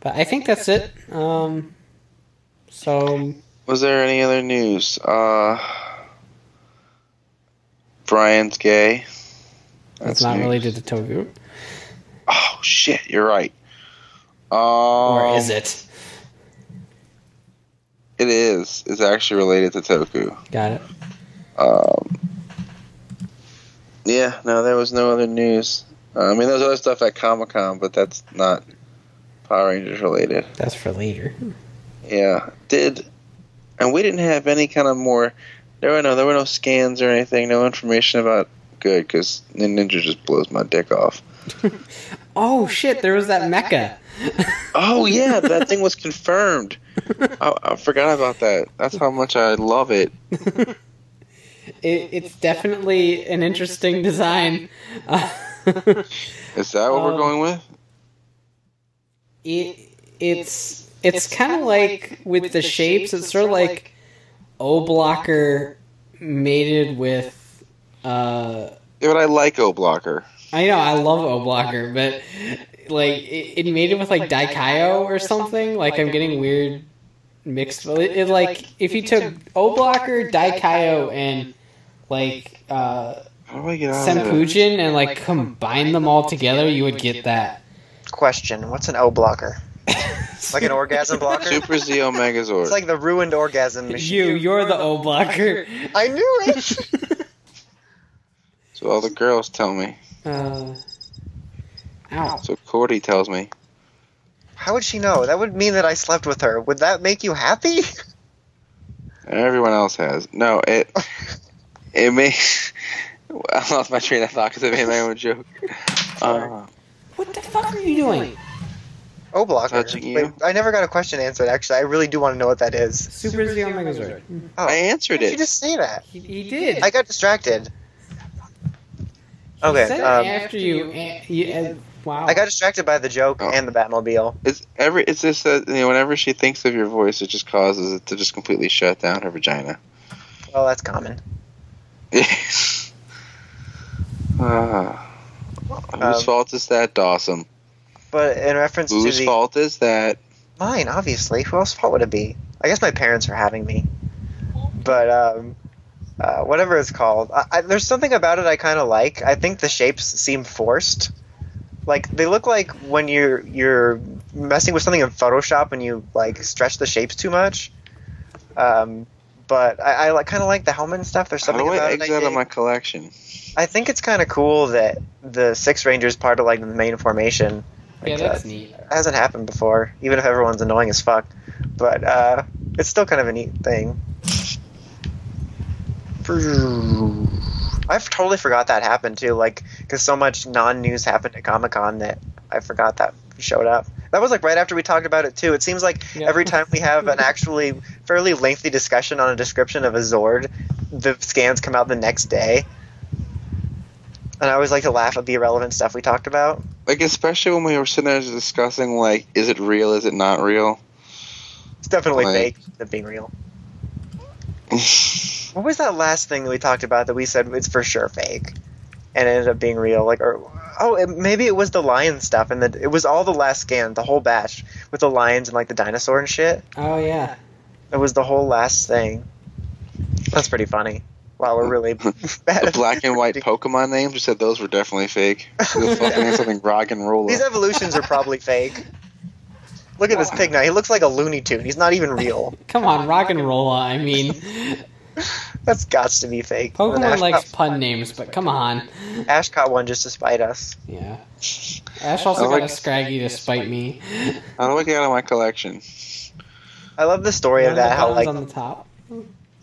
But I think that's it. Um, so Was there any other news? Uh, Brian's gay. it's not news. related to Toku, Oh shit! You're right. Um, or is it? It is. It's actually related to Toku. Got it. Um, yeah. No, there was no other news. Uh, I mean, there's other stuff at Comic Con, but that's not Power Rangers related. That's for later. Yeah. Did and we didn't have any kind of more. There were no there were no scans or anything. No information about good because Ninja just blows my dick off. Oh shit! There was that mecha. Oh yeah, that thing was confirmed. I, I forgot about that. That's how much I love it. it, it's definitely an interesting design. Uh, Is that what we're Um, going with? it, it's it's kind of like with the shapes. It's sort of like O blocker mated with. Uh, Yeah, but I like O Blocker. I know I love O blocker, but like it, made it with like Daikaio or something. Like I'm getting weird mixed. It, it like if you took O blocker, Daikaio, and like. Uh, How do I get out? Senpujin and like combine them all together, you would get that. Question: What's an O blocker? Like an orgasm blocker? Super Z Megazord. It's like the ruined orgasm machine. You, you're the O blocker. I knew it. so all the girls tell me. Uh, ow. So Cordy tells me. How would she know? That would mean that I slept with her. Would that make you happy? Everyone else has. No, it it makes. I lost my train of thought because I made my own joke. Uh, What the fuck are you doing? Oh, blocker. Touching you? Wait, I never got a question answered. Actually, I really do want to know what that is. Super Z Megazord. Oh, I answered it. Did you just say that? He, he did. I got distracted. He Okay. said Um, after you. you eh, wow. I got distracted by the joke Oh. and the Batmobile. It's every. It's just that you know, whenever she thinks of your voice, it just causes it to just completely shut down her vagina. Well, that's common. Ah. Um, whose fault is that, Dawson? But in reference to Whose fault is that? mine, obviously, who else's fault would it be? I guess my parents are having me. But um, uh, whatever it's called, I, I, there's something about it I kind of like. I think the shapes seem forced. Like they look like when you're you're messing with something in Photoshop and you like stretch the shapes too much. Um, but I, I like, kind of like the helmet and stuff. There's something do I about exit it. I out of my collection? I think it's kind of cool that the Six Rangers part of like the main formation. Like, yeah, that's uh, neat. it hasn't happened before, even if everyone's annoying as fuck. But uh, it's still kind of a neat thing. I've totally forgot that happened too, like because so much non-news happened at Comic Con that I forgot that showed up. That was like right after we talked about it too. It seems like Yeah. every time we have an actually fairly lengthy discussion on a description of a Zord, the scans come out the next day. And I always like to laugh at the irrelevant stuff we talked about. Like especially when we were sitting there discussing like, is it real? Is it not real? It's definitely Like- fake than being real. What was that last thing that we talked about that we said it's for sure fake, and it ended up being real? Like, or oh, it, maybe it was the lion stuff, and the, it was all the last scan, the whole batch with the lions and like the dinosaur and shit. Oh yeah. It was the whole last thing. That's pretty funny. Wow, we're really bad. the black and white. Pokemon names. You said those were definitely fake. The fucking name something rock and roll. These evolutions are probably fake. Look at this pig now. He looks like a Looney Tune. He's not even real. Come on, rock and roll. I mean, That's got to be fake. Pokemon likes pun names, but come on. Ash caught one just to spite us. Yeah. Ash also I like- got a Scraggy to spite me. How do I get out of my collection? I love the story of One the that. How buttons like on the top.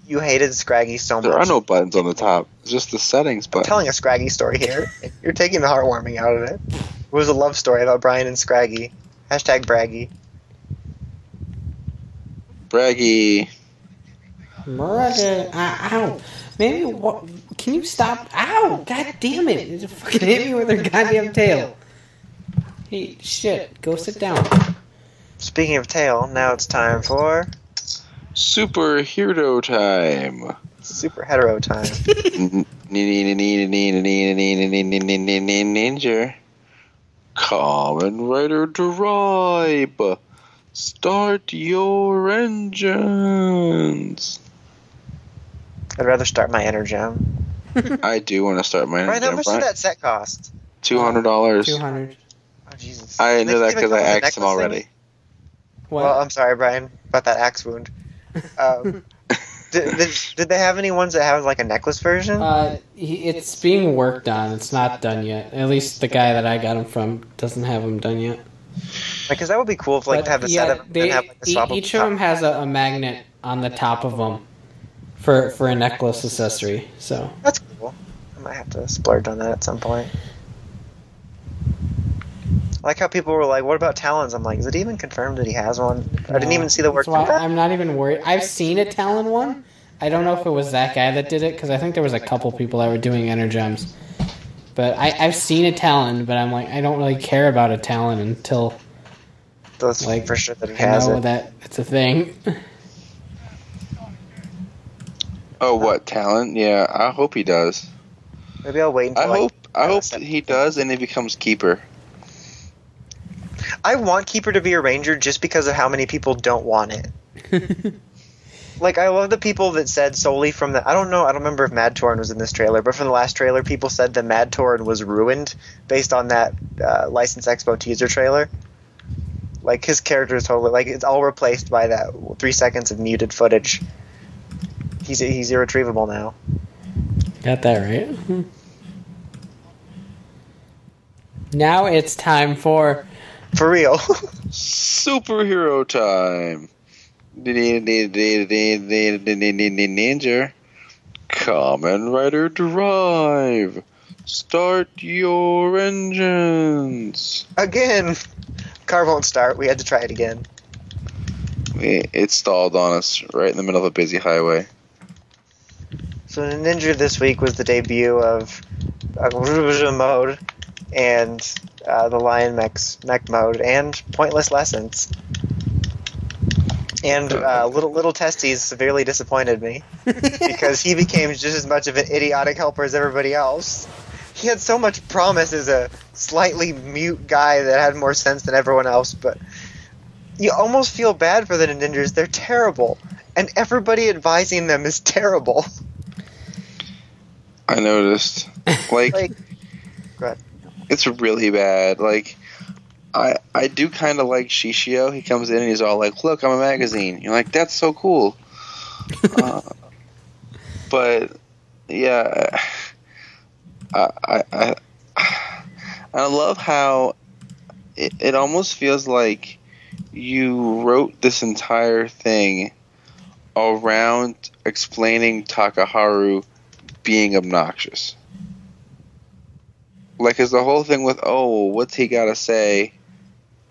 you hated Scraggy so There much. There are no buttons on the top. It's just the settings I'm telling a Scraggy story here. You're taking the heartwarming out of it. It was a love story about Brian and Scraggy. Hashtag braggy. Braggy. Murder. Uh, ow. Maybe what? Can you stop? Ow! God damn it! It just fucking hit me with her goddamn tail. Hey, shit! Go sit down. Speaking of tail, now it's time for Superhero time. super hetero time. Ninja. Kamen Rider Drive. Start your engines. I'd rather start my Energem. I do want to start my Brian, how engine. much did that set cost? Two hundred dollars. Two hundred. Oh Jesus! I Did knew that because I come with a asked him already. What? Well, I'm sorry, Brian, about that axe wound. Um, did, did, did they have any ones that have like a necklace version? uh, he, it's being worked on. It's not done yet. At least the guy that I got him from doesn't have them done yet. Because that would be cool if like But, to have the yeah, set of they, have like e- each of them has a, a magnet on the top of them for for a necklace accessory. So That's cool. I might have to splurge on that at some point. I like how people were like, "What about Talons?" I'm like, "Is it even confirmed that he has one?" I didn't even see the word. I'm not even worried. I've seen a Talon one. I don't know if it was that guy that did it because I think there was a couple people that were doing Energems. But I, I've seen a Talon, but I'm like, I don't really care about a Talon until That's like for sure that he has know it. that it's a thing. Oh, what talent? Yeah, I hope he does. Maybe I'll wait until I like, hope I hope he does, and he becomes keeper. I want Keeper to be a ranger just because of how many people don't want it. Like I love the people that said solely from the I don't know I don't remember if Mad Torin was in this trailer, but from the last trailer, people said that Mad Torin was ruined based on that uh, License Expo teaser trailer. Like his character is totally like it's all replaced by that three seconds of muted footage. He's he's irretrievable now. Got that right. Now it's time for For real. Superhero time. Ninja. Kamen Rider Drive. Start your engines. again. Car won't start. We had to try it again. It it stalled on us right in the middle of a busy highway. So the Ninja this week was the debut of uh, mode and uh, the Lion Mechs mech mode and pointless lessons. And uh, little little testes severely disappointed me because he became just as much of an idiotic helper as everybody else. He had so much promise as a slightly mute guy that had more sense than everyone else, but you almost feel bad for the ninjas. They're terrible, and everybody advising them is terrible. I noticed. Like, Like, it's really bad. Like, I I do kind of like Shishio. He comes in and he's all like, "Look, I'm a magazine." You're like, "That's so cool." uh, but yeah, I I I, love how it, it almost feels like you wrote this entire thing around explaining Takaharu being obnoxious. Like, is the whole thing with oh, what's he got to say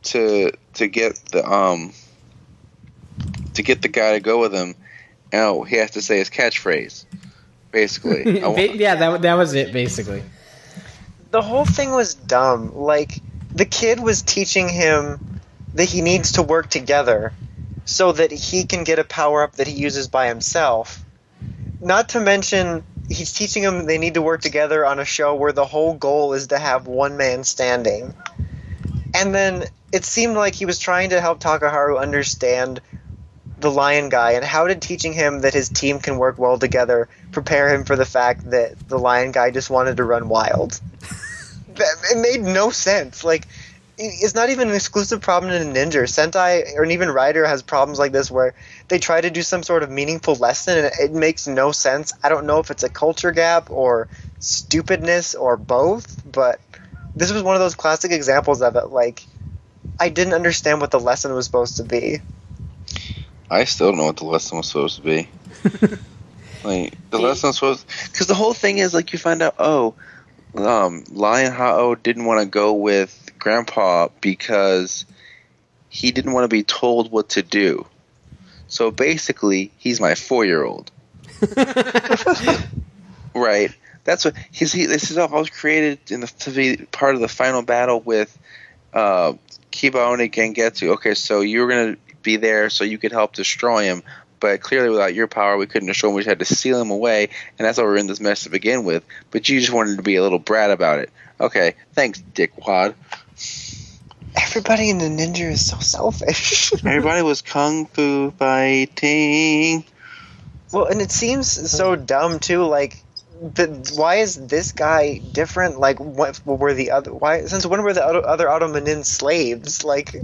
to to get the um to get the guy to go with him? Oh, he has to say his catchphrase, basically. Ba- yeah, that that was it basically. the whole thing was dumb. Like the kid was teaching him that he needs to work together so that he can get a power up that he uses by himself. Not to mention he's teaching him they need to work together on a show where the whole goal is to have one man standing. And then it seemed like he was trying to help Takaharu understand the lion guy and how did teaching him that his team can work well together prepare him for the fact that the lion guy just wanted to run wild? That, it made no sense. Like it's not even an exclusive problem in ninja. Sentai or even rider has problems like this where they try to do some sort of meaningful lesson and it, it makes no sense. I don't know if it's a culture gap or stupidness or both but this was one of those classic examples of it. Like i didn't understand what the lesson was supposed to be I still don't know what the lesson was supposed to be. like the lesson was supposed because the whole thing is like you find out oh, um, Lion Hao didn't want to go with Grandpa because he didn't want to be told what to do. So basically, he's my four year old. Right. That's what he's. He, this is all was created in the to be part of the final battle with uh, Kibaoni Gengetsu. Okay, so you were gonna be there so you could help destroy him, but clearly without your power, we couldn't destroy him. We just had to seal him away, and that's why we're in this mess to begin with. But you just wanted to be a little brat about it. Okay, thanks, Dickwad. everybody in the ninja is so selfish Everybody was kung fu fighting. Well, and it seems so dumb too. Like, but why is this guy different? Like, what were the other? Why since when were the other, other Ottoman slaves? Like,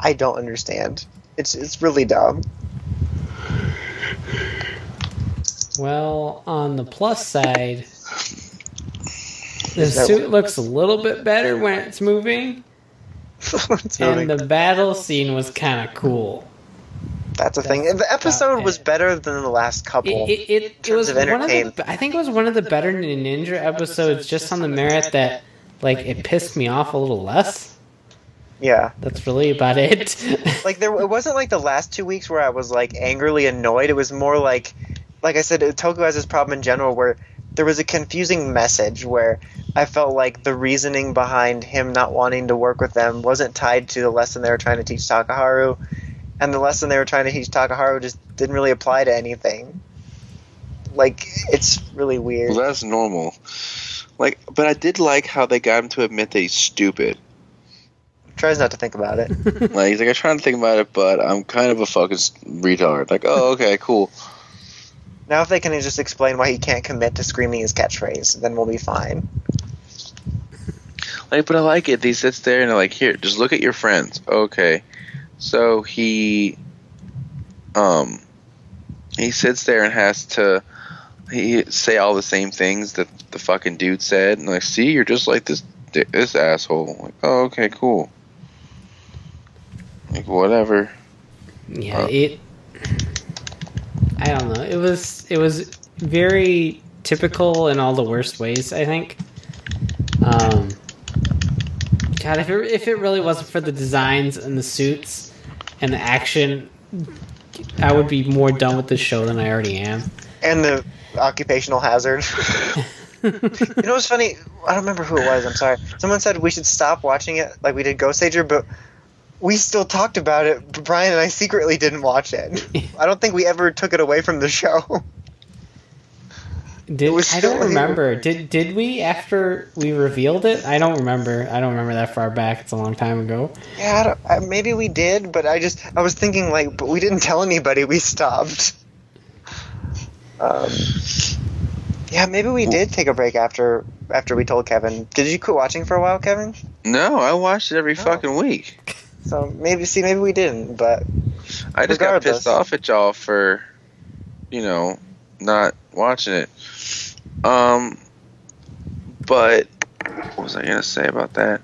I don't understand. It's it's really dumb. Well, on the plus side, the suit looks a little bit better when it's moving, and the battle scene was kind of cool. that's a thing. The episode was better than the last couple. It, it, it, it was one of the. I think it was one of the better Ninja episodes, just on the merit that, like, it pissed me off a little less. Yeah, That's really about it. like there, it wasn't like the last two weeks where I was like angrily annoyed. It was more like, like I said, Toku has this problem in general where there was a confusing message where I felt like the reasoning behind him not wanting to work with them wasn't tied to the lesson they were trying to teach Takaharu, and the lesson they were trying to teach Takaharu just didn't really apply to anything. Like it's really weird. Well, that's normal. Like, but I did like how they got him to admit that he's stupid. Tries not to think about it. Like he's like, I'm trying to think about it, but I'm kind of a fucking retard. Like, oh, okay, cool. Now, if they can just explain why he can't commit to screaming his catchphrase, then we'll be fine. Like, but I like it. He sits there and they're like, here, just look at your friends. Okay, so he, um, he sits there and has to he say all the same things that the fucking dude said, and like, see, you're just like this this asshole. Like, oh, okay, cool. Like whatever. Yeah, Uh, it. I don't know. It was it was very typical in all the worst ways. I think. Um. God, if it if it really wasn't for the designs and the suits and the action, I would be more done with this show than I already am. And the occupational hazard. you know what's funny? I don't remember who it was. I'm sorry. Someone said we should stop watching it like we did Ghost Ager, but we still talked about it. But Brian and I secretly didn't watch it. I don't think we ever took it away from the show. Did I don't here. remember? Did did we after we revealed it? I don't remember. I don't remember that far back. It's a long time ago. Yeah, I don't, uh, maybe we did, but I just I was thinking like, but we didn't tell anybody. We stopped. Um, yeah, maybe we did take a break after after we told Kevin. Did you quit watching for a while, Kevin? No, I watched it every Oh. fucking week. So maybe see, maybe we didn't, but I just got pissed off at y'all for, you know, not watching it. Um, but what was I gonna say about that?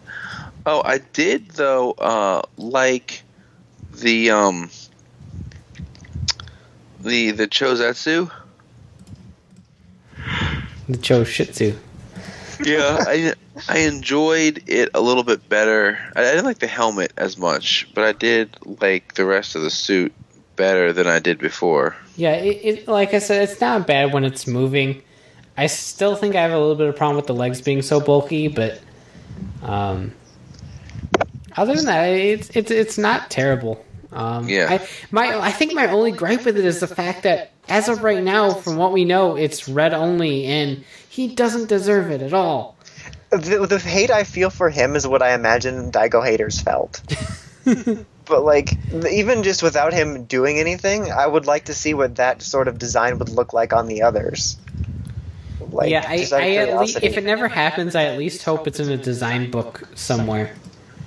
Oh, I did though. Uh, like the um, the the Chozetsu. The Cho Shih Tzu. Yeah, I I enjoyed it a little bit better. I, didn't like the helmet as much, but I did like the rest of the suit better than I did before. Yeah, it, it like I said, it's not bad when it's moving. I still think I have a little bit of problem with the legs being so bulky, but um, other than that, it's it's it's not terrible. Um, Yeah. I, my I think my only gripe with it is the fact that as of right now, from what we know, it's red only, and he doesn't deserve it at all. The, the hate I feel for him is what I imagine Daigo haters felt. but like, even just without him doing anything, I would like to see what that sort of design would look like on the others. Like, yeah, I, just out of I at least if it never happens, I at least hope it's in a design book somewhere.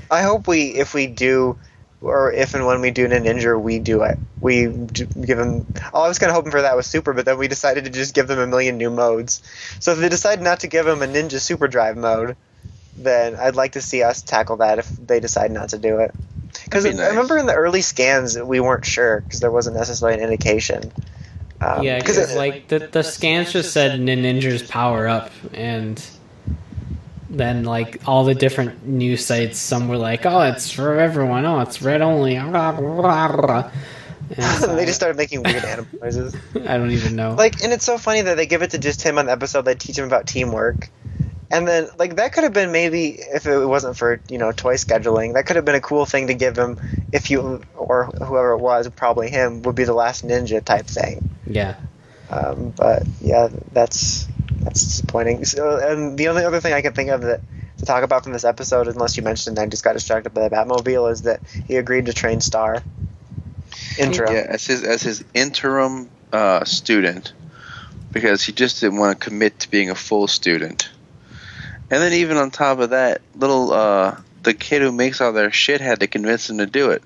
I hope we, if we do, or if and when we do Ninja, we do it. We d- give them. Oh, I was kind of hoping for that with Super, but then we decided to just give them a million new modes. So if they decide not to give them a Ninja Super Drive mode, then I'd like to see us tackle that if they decide not to do it. Because That'd be I remember in the early scans we weren't sure because there wasn't necessarily an indication. Um, Yeah, 'cause because it- like the the scans just said Ninja's power up, and then like all the different news sites, some were like, "Oh, it's for everyone. Oh, it's red only." So- they just started making weird animal noises. I don't even know. Like, and it's so funny that they give it to just him on the episode. They teach him about teamwork, and then like that could have been maybe if it wasn't for you know toy scheduling, that could have been a cool thing to give him if you or whoever it was, probably him, would be the last ninja type thing. yeah, Um, but yeah, that's that's disappointing. So, and the only other thing I can think of that to talk about from this episode, unless you mentioned, I just got distracted by the Batmobile, is that he agreed to train Star. Intro. Yeah, as his as his interim uh, student, because he just didn't want to commit to being a full student. And then even on top of that, little uh, the kid who makes all their shit had to convince him to do it.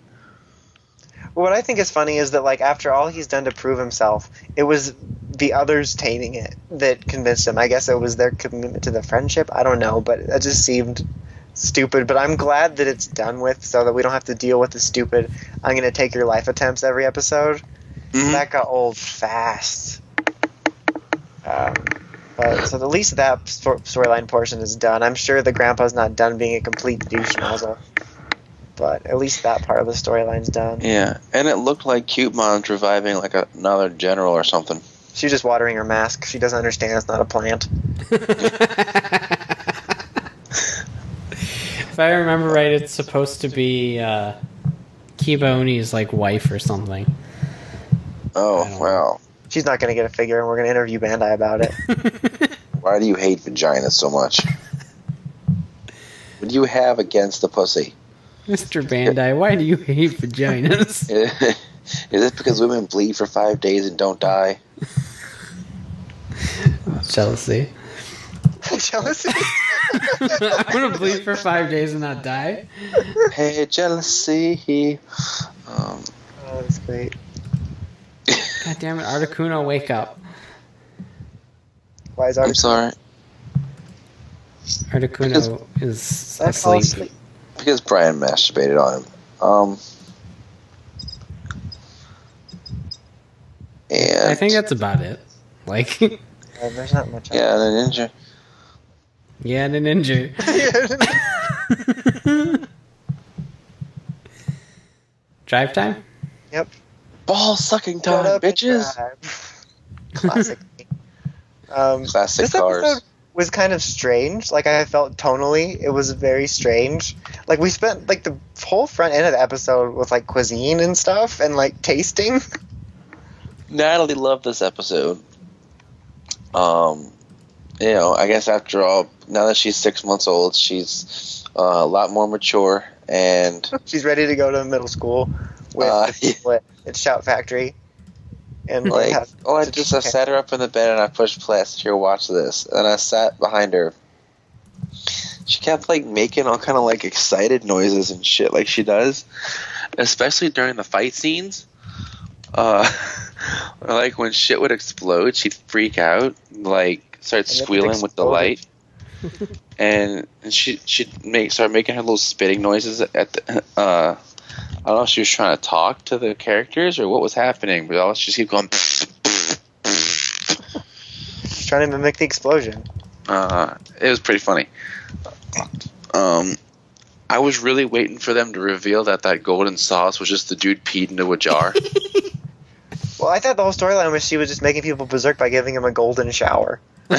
What I think is funny is that like after all he's done to prove himself, it was the others taming it that convinced him. I guess it was their commitment to the friendship. I don't know, but it just seemed stupid. But I'm glad that it's done with, so that we don't have to deal with the stupid. I'm gonna take your life attempts every episode. Mhm. That got old fast. Um, but, so at least that storyline portion is done. I'm sure the grandpa's not done being a complete douche nozzle. But at least that part of the storyline's done. Yeah, and it looked like Cute Mom's reviving like a, another general or something. She's just watering her mask. She doesn't understand it's not a plant. if I remember right, it's supposed to be uh, Kibaoni's like wife or something. Oh don't wow! She's not going to get a figure, and we're going to interview Bandai about it. Why do you hate vagina so much? What do you have against the pussy? Mr. Bandai, why do you hate vaginas? Is it because women bleed for five days and don't die? Jealousy. Jealousy? I'm gonna bleed for five days and not die. Hey, jealousy. Um, Oh, that's great. God damn it, Articuno, wake up. Why is I'm sorry. Articuno is asleep. asleep? because Brian masturbated on him. Um, and I think that's about it. Like, yeah, there's not much. Yeah, the ninja. Yeah, the ninja. drive time. Yep. Ball sucking time, bitches. Classic. Um, Classic this cars. Episode, was kind of strange. Like I felt tonally, it was very strange. Like we spent like the whole front end of the episode with like cuisine and stuff and like tasting. Natalie loved this episode. Um, you know, I guess after all, now that she's six months old, she's uh, a lot more mature and She's ready to go to middle school with Uh, the people at, at Shout Factory. And like, oh, I just—I sat her up in the bed and I pushed said, Here, watch this, and I sat behind her. She kept like making all kind of like excited noises and shit, like she does, especially during the fight scenes. Uh, like when shit would explode, she'd freak out, like start squealing with the light, and, and she she'd make start making her little spitting noises at the. Uh, I don't know if she was trying to talk to the characters or what was happening, but all she just keep going. trying to mimic the explosion. Uh, it was pretty funny. Um, I was really waiting for them to reveal that that golden sauce was just the dude peed into a jar. Well, I thought the whole storyline was she was just making people berserk by giving him a golden shower.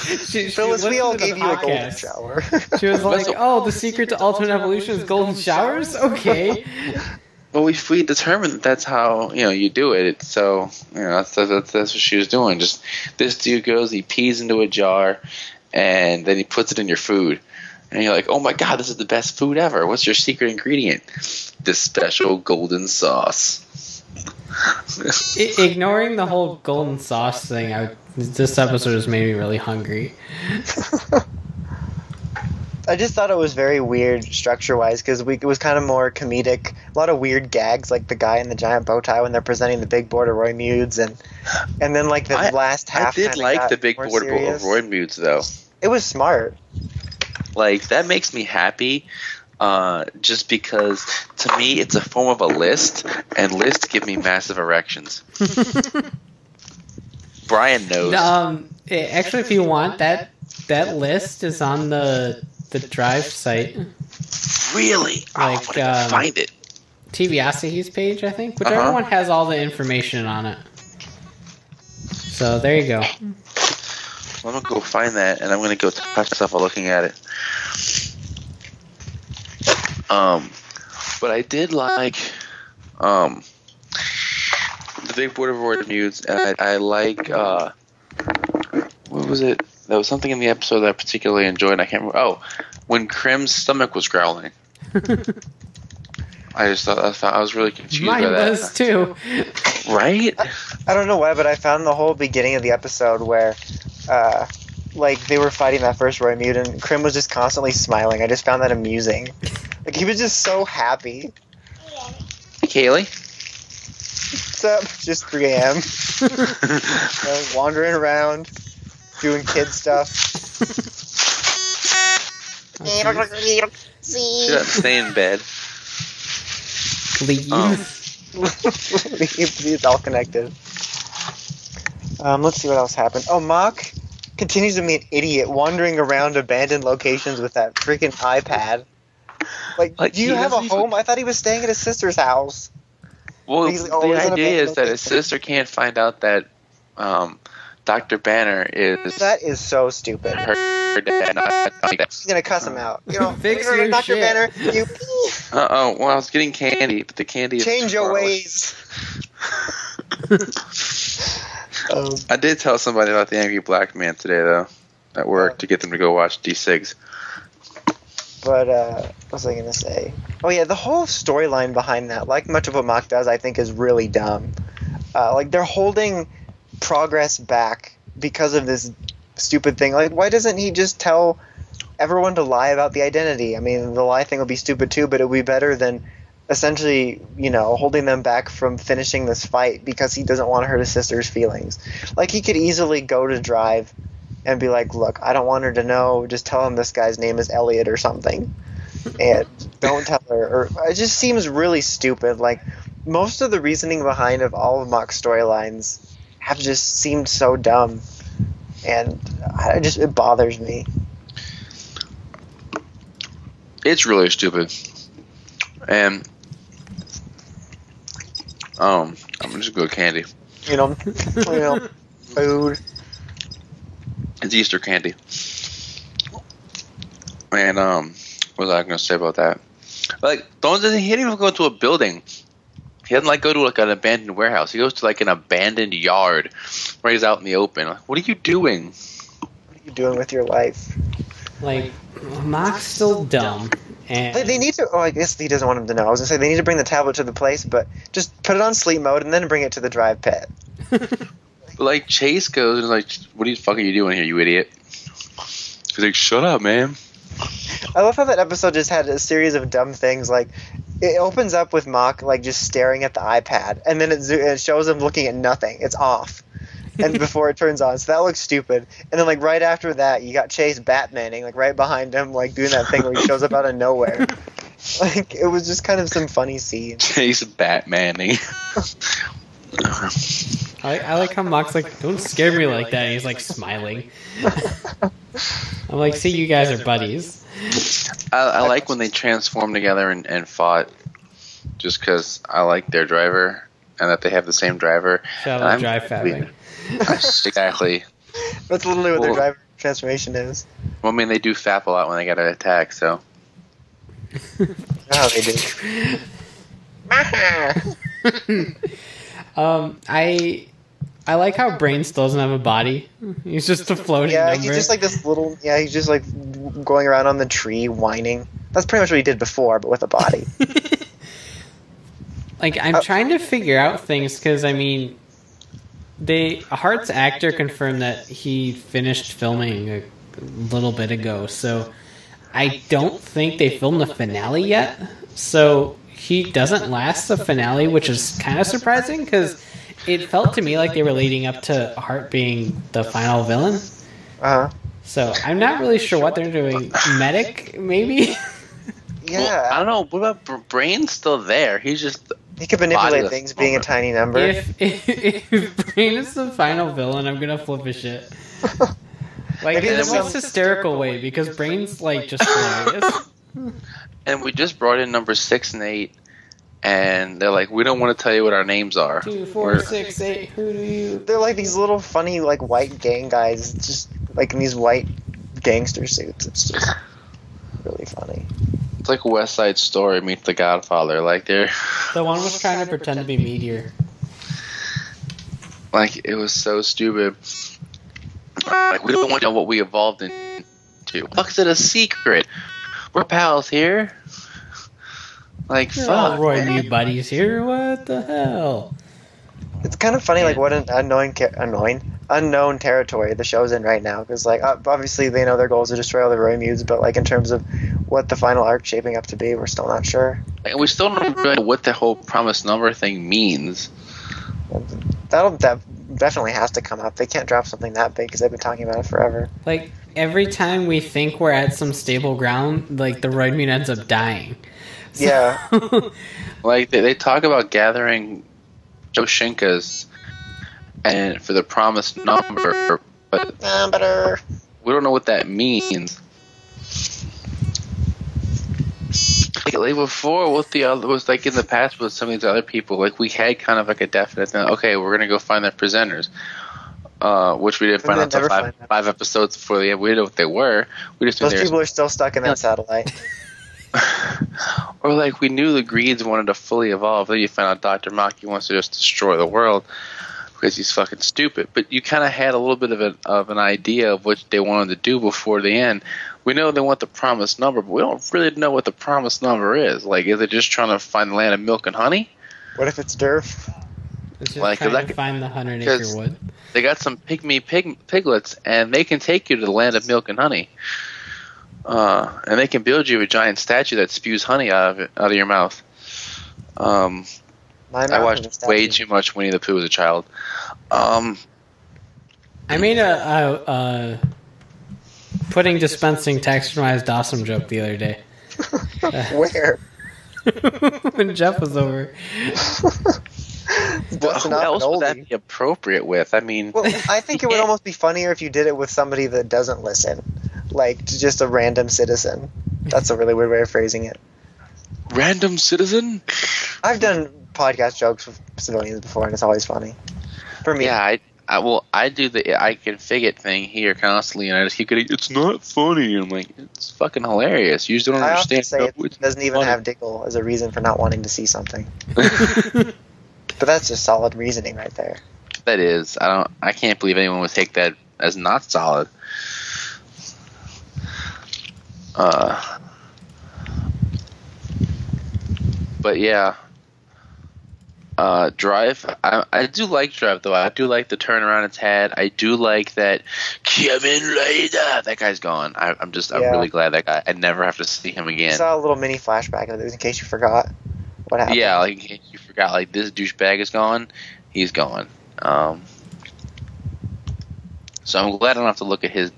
She, she Phyllis, we all to gave the you a golden podcast. shower. She was like, oh, That's "Oh, the secret to alternate evolution is golden showers." Okay. well, we we determined that that's how you know you do it. It's so you know that's, that's that's what she was doing. Just this dude goes, he pees into a jar, and then he puts it in your food. And you're like, oh my god, this is the best food ever. What's your secret ingredient? This special golden sauce. Ignoring the whole golden sauce thing, I, this episode has made me really hungry. I just thought it was very weird structure wise because it was kind of more comedic. A lot of weird gags, like the guy in the giant bow tie when they're presenting the big board of Roidmudes, and and then like the I- last half. I did like the big more board serious. of Roidmudes though. It was smart. like that makes me happy uh, just because to me it's a form of a list and lists give me massive erections brian knows Um, eh, actually, if you want that, that list is on the the Drive site, really oh, like, gonna um, find it TVosity's page, I think. Whichever Uh-huh. one has all the information on it. So there you go. i'm gonna go find that and i'm gonna go touch myself while looking at it um but i did like um the big board of word news and I, I like uh what was it there was something in the episode that i particularly enjoyed and i can't remember oh when Krim's stomach was growling i just thought I, thought, I was really confused Mine by that was too. right I don't know why, but I found the whole beginning of the episode where, uh, like they were fighting that first Roidmude, and Krim was just constantly smiling. I just found that amusing. Like he was just so happy. kaylee What's up? Just 3 a.m. you know, wandering around, doing kid stuff. she doesn't stay in bed Leave. Um, it's all connected. Um, let's see what else happened. Oh, Mach continues to be an idiot, wandering around abandoned locations with that freaking iPad. Like, Like, do you he have a doesn't even- home? I thought he was staying at his sister's house. Well, He's the always in a idea is that his sister can't find out that um, Dr. Banno is That is so stupid. her, her dad. Not, She's gonna cuss him out. You know, Fix "You're your Dr. shit." Banno, you uh oh. Well, I was getting candy, but the candy is change your ways. um, I did tell somebody about the Angry Black Man today, though, at work to get them to go watch D6. But uh, what was I gonna say? Oh yeah, the whole storyline behind that, like much of what Mach does, I think is really dumb. Uh, like they're holding progress back because of this stupid thing. Like, why doesn't he just tell everyone to lie about the identity? I mean, the lie thing would be stupid too, but it would be better than essentially, you know, holding them back from finishing this fight because he doesn't want to hurt his sister's feelings. Like, he could easily go to Drive and be like, look, I don't want her to know. Just tell him this guy's name is Elliot or something. And don't tell her. Or it just seems really stupid. Like most of the reasoning behind of all of Mach's storylines have just seemed so dumb, and I just it bothers me. It's really stupid. And um, I'm just gonna go candy. You know, you know, food. It's Easter candy. And um, what was I gonna say about that? Like, don't he didn't even go to a building. He doesn't like go to like an abandoned warehouse. He goes to like an abandoned yard where he's out in the open. Like, what are you doing? What are you doing with your life? Like, Mach's still dumb. And They, they need to. Oh, I guess he doesn't want him to know. I was gonna say they need to bring the tablet to the place, but just put it on sleep mode and then bring it to the drive Like Chase goes and is like, "What the fuck are you doing here, you idiot?" He's like, "Shut up, man." I love how that episode just had a series of dumb things. Like it opens up with Mach like just staring at the iPad, and then it, zo- it shows him looking at nothing. It's off, and before it turns on, so that looks stupid. And then like right after that, you got Chase Batmaning like right behind him, like doing that thing where he shows up out of nowhere. Like it was just kind of some funny scene. Chase Batmaning. I, I like how Mach's like, don't scare me like that. He's like smiling. I'm like, see, you guys are buddies. I, I like when they transform together and, and fought, just because I like their driver and that they have the same driver. Shout I'm- out drive fabbing. exactly. That's literally what their driver transformation is. Well, I mean, they do fap a lot when they get an attack, so. How they do. Um, I I like how Brain still doesn't have a body. He's just a floating Yeah, number. he's just like this little. Yeah, he's just like going around on the tree whining. That's pretty much what he did before, but with a body. like I'm Uh, trying to figure out things because I mean, they Hart's actor confirmed that he finished filming a little bit ago, so I don't think they filmed the finale yet. So he doesn't last the finale, which is kind of surprising because it felt to me like they were leading up to Hart being the final villain. Uh huh. So I'm not really sure what they're doing. Medic, maybe. Yeah, Well, I don't know. What about Brain's still there? He's just. he could manipulate things being a tiny number. If, if if Brain is the final villain, I'm gonna flip a shit. Like Maybe in the most hysterical way because Brain's like just hilarious. And we just brought in number six and eight, and they're like, we don't want to tell you what our names are. Two, four, We're- six, eight. Who do you? They're like these little funny like white gang guys, just like in these white gangster suits. It's just really funny. It's like West Side Story meets The Godfather. Like they're The one was trying to pretend to be Meteor. like it was so stupid. Like we don't want to know what we evolved into. Fuck, is it a secret? We're pals here. Like You're all fuck. Roy man. Mew buddies here. What the hell? It's kind of funny, like what an unknown, ca- annoying, unknown territory the show's in right now. Because like obviously they know their goal is to destroy all the Roidmudes, but like in terms of what the final arc shaping up to be, we're still not sure. And we still don't really know what the whole promise number thing means. That'll that definitely has to come up. They can't drop something that big because they've been talking about it forever. Like every time we think we're at some stable ground, like the Roidmude ends up dying. So- Yeah. Like they, they talk about gathering Joshinkas and for the promised number, but Number. we don't know what that means. Like, before, with the other was like in the past with some of these other people, like we had kind of like a definite thing. Okay, we're gonna go find their presenters, uh, which we didn't find out until five, five episodes before the end. We didn't know what they were. We just Those were people are still stuck in that satellite. or like we knew the Greeds wanted to fully evolve. Then you find out Dr. Maki wants to just destroy the world because he's fucking stupid. But you kind of had a little bit of an of an idea of what they wanted to do before the end. We know they want the promised number, but we don't really know what the promised number is. Like, is it just trying to find the land of milk and honey? What if it's Durf? It's just Like, trying that to find the hundred acre wood. They got some pygmy pig, piglets, and they can take you to the land of milk and honey. Uh, and they can build you a giant statue that spews honey out of it, out of your mouth. Um, My I watched way too much Winnie the Pooh as a child. Um, I made a, a, a pudding dispensing texturized awesome joke the other day. Where? when Jeff was over. Well, who else would that be appropriate with? I mean, Well, I think it would almost be funnier if you did it with somebody that doesn't listen, like to just a random citizen. That's a really weird way of phrasing it. random citizen. I've done podcast jokes with civilians before, and it's always funny. For me, Yeah, I, I well, I do the I can fig it thing here constantly, and I just keep getting. It's not funny. I'm like, it's fucking hilarious. You just don't I often understand. say No, it doesn't even funny. have Diggle as a reason for not wanting to see something. But that's just solid reasoning right there. That is, I don't. I can't believe anyone would take that as not solid. Uh, but yeah, uh, Drive. I, I do like Drive though. I do like the turn around its head. I do like that Kevin Lader. That guy's gone. I, I'm just. I'm Yeah. really glad that guy. I never have to see him You again. saw a little mini flashback of it in case you forgot what happened. Yeah, like in case you forgot, like this douchebag is gone. He's gone. Um, so I'm glad I don't have to look at his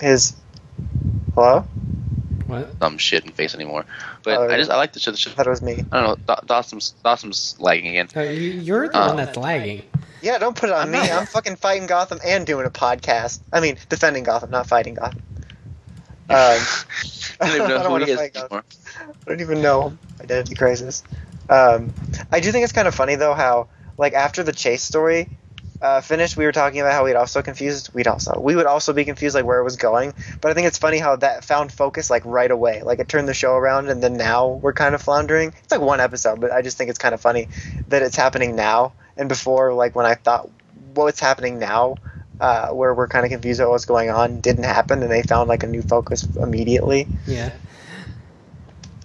his. Hello? What? Some shit in face anymore. But Oh, I just I like the show. The show I thought it was me. I don't know. Dawson's Dawson's lagging again. Uh, you- You're the Uh. one that's lagging. Yeah, don't put it on I'm me. not- I'm fucking fighting Gotham and doing a podcast. I mean, defending Gotham, not fighting Gotham. Um, I don't even I know don't who he is fight Gotham. anymore. I don't even know identity crisis. Um, I do think it's kind of funny though how like after the chase story uh, finished, we were talking about how we'd also confused. We'd also we would also be confused like where it was going. But I think it's funny how that found focus like right away. Like it turned the show around, and then now we're kind of floundering. It's like one episode, but I just think it's kind of funny that it's happening now and before. Like when I thought what's happening now. Uh, where we're kind of confused about what's going on didn't happen, and they found like a new focus immediately. Yeah.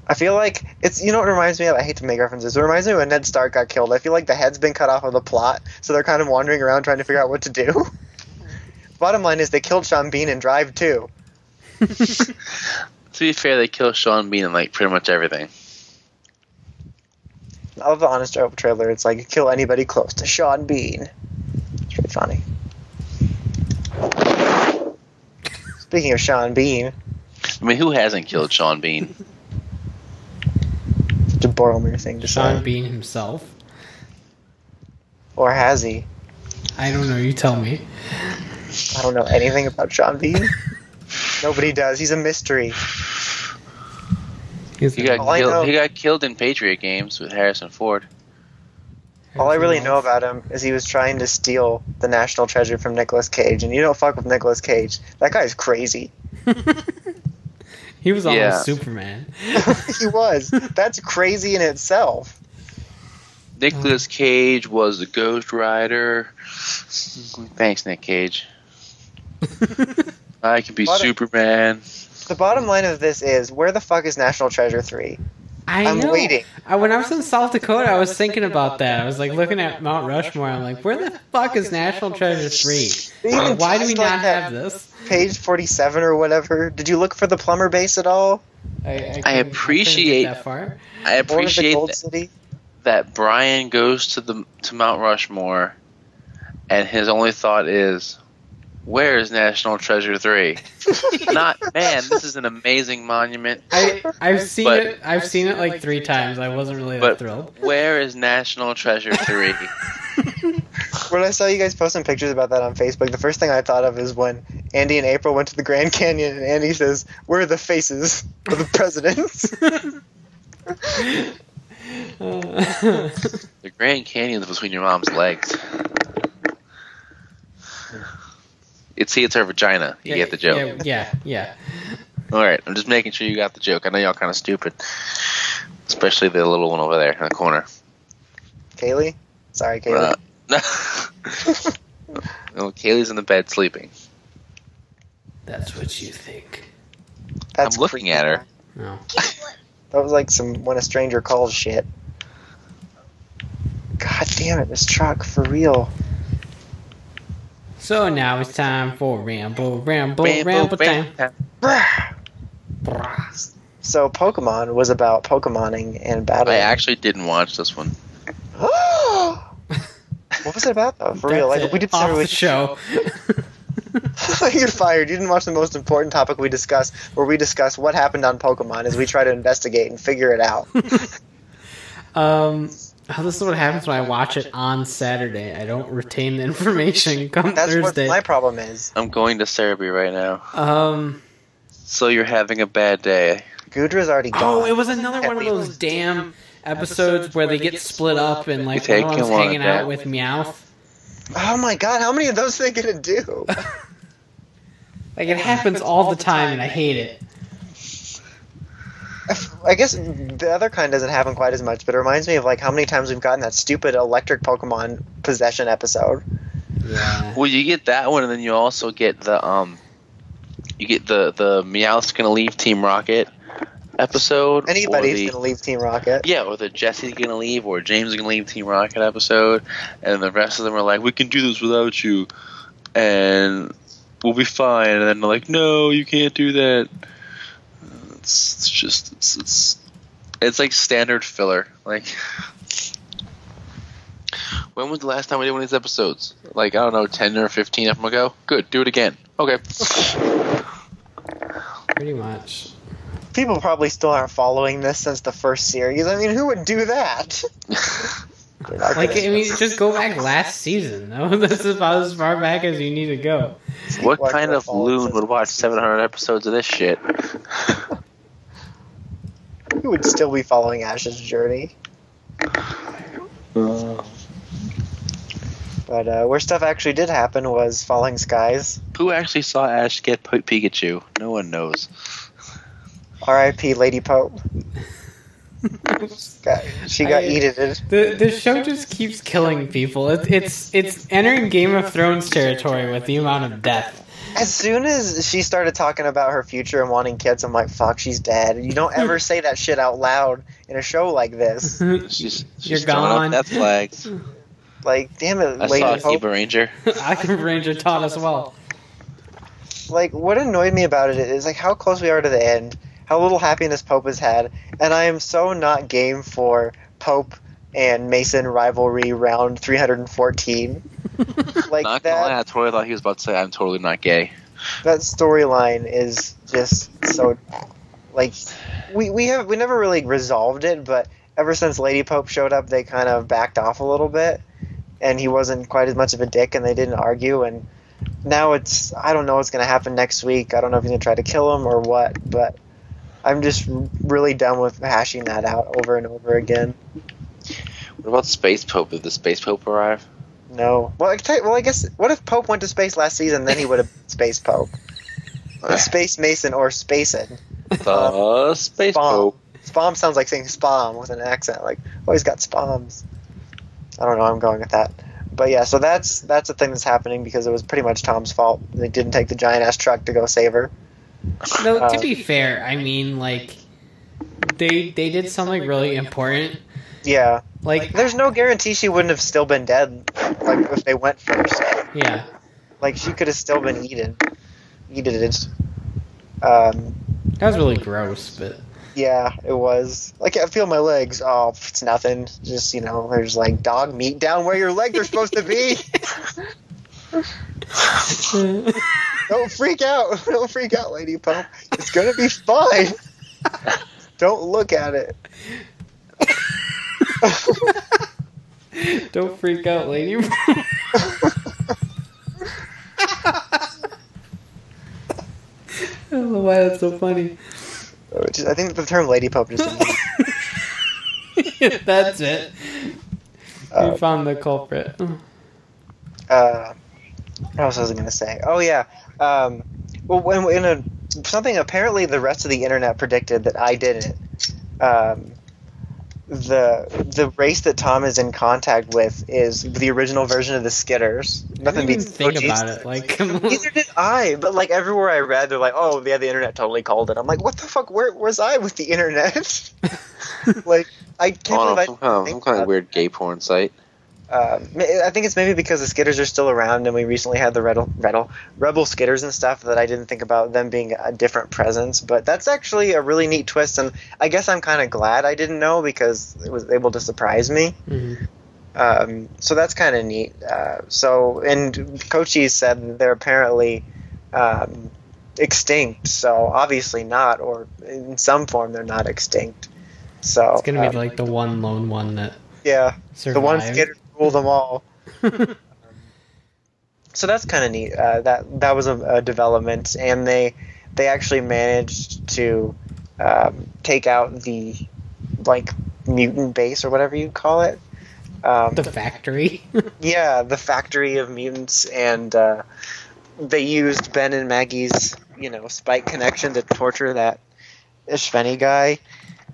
I feel like it's you know what it reminds me of. I hate to make references. It reminds me of when Ned Stark got killed. I feel like the head's been cut off of the plot, so they're kind of wandering around trying to figure out what to do. Bottom line is they killed Sean Bean in Drive too. To be fair, they kill Sean Bean in like pretty much everything. I love the Honest Joe trailer. It's like kill anybody close to Sean Bean. It's pretty funny. Speaking of Sean Bean, I mean, who hasn't killed Sean Bean? such a Boromir thing to Sean say, Bean himself. or has he? I don't know. You tell me. I don't know anything about Sean Bean. Nobody does. He's a mystery. He's He got All know- killed. He got killed in Patriot games with Harrison Ford. All I really know about him is he was trying to steal the national treasure from Nicolas Cage, and you don't fuck with Nicolas Cage. That guy's crazy. he was almost Yeah. Superman. he was. That's crazy in itself. Nicolas Cage was the Ghost Rider. Thanks, Nick Cage. I can be What a- Superman. The bottom line of this is where the fuck is National Treasure 3? I I'm know. waiting. I, when I was in South Dakota, I was thinking about that. I was like looking at Mount Rushmore. I'm like, where the fuck is National Treasure three? Why do we teased, like, not have this? Page 47 or whatever. Did you look for the plumber base at all? I, I, couldn't- I couldn't appreciate- that far. I Or the appreciate Gold that, City? that Brian goes to the to Mount Rushmore, and his only thought is, "Where is National Treasure 3? Not man. This is an amazing monument. I I've seen But- it. I've seen it like three times. I wasn't really that But thrilled. where is National Treasure 3? When I saw you guys posting pictures about that on Facebook, the first thing I thought of is when Andy and April went to the Grand Canyon and Andy says, Where are the faces of the presidents? The Grand Canyon's between your mom's legs. It's see, it's her vagina. You get the joke. Yeah, yeah, yeah. All right, I'm just making sure you got the joke. I know y'all kind of stupid, especially the little one over there in the corner. Kaylee? Sorry, Kaylee. Uh, no, Kaylee's in the bed sleeping. That's what you think. That's I'm looking creepy. at her. No. That was like some when a stranger calls shit. God damn it, this truck for real. So now it's time for ramble, ramble, ramble, time. Brah. So Pokemon was about Pokemoning and battling. I actually didn't watch this one. what was it about though? For real, like it. we did off start the with show. You're fired. You didn't watch the most important topic we discussed, where we discuss what happened on Pokemon as we try to investigate and figure it out. Um, oh, this is what happens when I watch it on Saturday. I don't retain the information come That's Thursday. what my problem is. I'm going to therapy right now. um, So you're having a bad day. Gudra's already gone. oh, it was another one of those damn episodes where they get split up and like You one of take them's him hanging out with Meowth. Oh my god, how many of those are they gonna do? Like it happens all the time, and I hate it. I guess the other kind doesn't happen quite as much, but it reminds me of like how many times we've gotten that stupid electric Pokemon possession episode. Yeah. Well, you get that one, and then you also get the um, you get the the Meowth's gonna leave Team Rocket episode. Anybody's the- gonna leave Team Rocket. Yeah, or the Jesse's gonna leave, or James is gonna leave Team Rocket episode, and the rest of them are like, "We can do this without you," and we'll be fine. And then they're like, "No, you can't do that." It's, it's just it's, it's it's like standard filler. Like, when was the last time we did one of these episodes? Like I don't know, ten or fifteen of them ago. Good, do it again. Okay. Pretty much. People probably still aren't following this since the first series. I mean, who would do that? Like I mean, just go back last season. though. That's about as far back as you need to go. what kind of loon would watch seven hundred episodes of this shit? who would still be following Ash's journey? But uh, where stuff actually did happen was Falling Skies. Who actually saw Ash get P- Pikachu? No one knows. R.I.P. Lady Pope. Got, she got I- eated. The the show just keeps killing people. It, it's it's entering Game of Thrones territory with the amount of death. As soon as she started talking about her future and wanting kids, I'm like, "Fuck, she's dead." You don't ever say that shit out loud in a show like this. She's she's You're gone. up death flags. Like, damn it, I Lady saw Pope. Kiba Ranger. I can Ranger taught us well. like what annoyed me about it is like how close we are to the end, how little happiness Pope has had, and I am so not game for Pope and Mason rivalry round 314. like Not gonna lie, that I totally thought he was about to say I'm totally not gay. that storyline is just so like we we have we never really resolved it, but ever since Lady Pope showed up, they kind of backed off a little bit, and he wasn't quite as much of a dick, and they didn't argue, and now it's I don't know what's gonna happen next week. I don't know if he's gonna try to kill him or what, but I'm just really done with hashing that out over and over again. What about Space Pope? Did the Space Pope arrive? No, well, I tell you, well, I guess what if Pope went to space last season? Then he would have Space Pope, Space Mason, or Spacin. The Space Spawn. Pope. Spom sounds like saying spam with an accent. Like, oh, he's got spams. I don't know. I'm going with that. But yeah, so that's that's a thing that's happening because it was pretty much Tom's fault. They didn't take the giant ass truck to go save her. No, to Uh, be fair, I mean like they they did something really important. Yeah, Like there's no guarantee she wouldn't have still been dead. Like if they went first, yeah, like she could have still been eaten. Eaten it. Um, that was really gross, but yeah, it was. Like I feel my legs. Oh, it's nothing. Just you know, there's like dog meat down where your legs are supposed to be. Don't freak out. Don't freak out, Lady Pope. It's gonna be fine. Don't look at it. don't freak out, lady. I don't know why that's so funny. I think the term Lady Pope just. that's it. Uh, we found the culprit. uh, what else was I gonna say? Oh yeah. Um, well, when in a something apparently the rest of the internet predicted that I didn't. Um, the the race that Tom is in contact with is the original version of the Skitters. I Nothing didn't even beats think OGs. about it. Like. Neither did I, but like everywhere I read, they're like, "Oh, yeah, the internet totally called it." I'm like, "What the fuck? Where was I with the internet?" like, I can't Oh, believe I some kind of, think some kind of weird gay porn site. Um, I think it's maybe because the Skitters are still around, and we recently had the Rebel, Rebel, Rebel Skitters and stuff that I didn't think about them being a different presence. But that's actually a really neat twist, and I guess I'm kind of glad I didn't know because it was able to surprise me. Mhm. Um, so that's kind of neat. Uh, so, and Cochise said they're apparently um, extinct. So obviously not, or in some form they're not extinct. So It's gonna be uh, like the one lone one that yeah, survived. the one skater rule them all. so that's kind of neat. Uh, that that was a, a development, and they they actually managed to um, take out the like mutant base or whatever you call it. Um, the factory. yeah, the factory of mutants, and uh, they used Ben and Maggie's you know spike connection to torture that Espheni guy,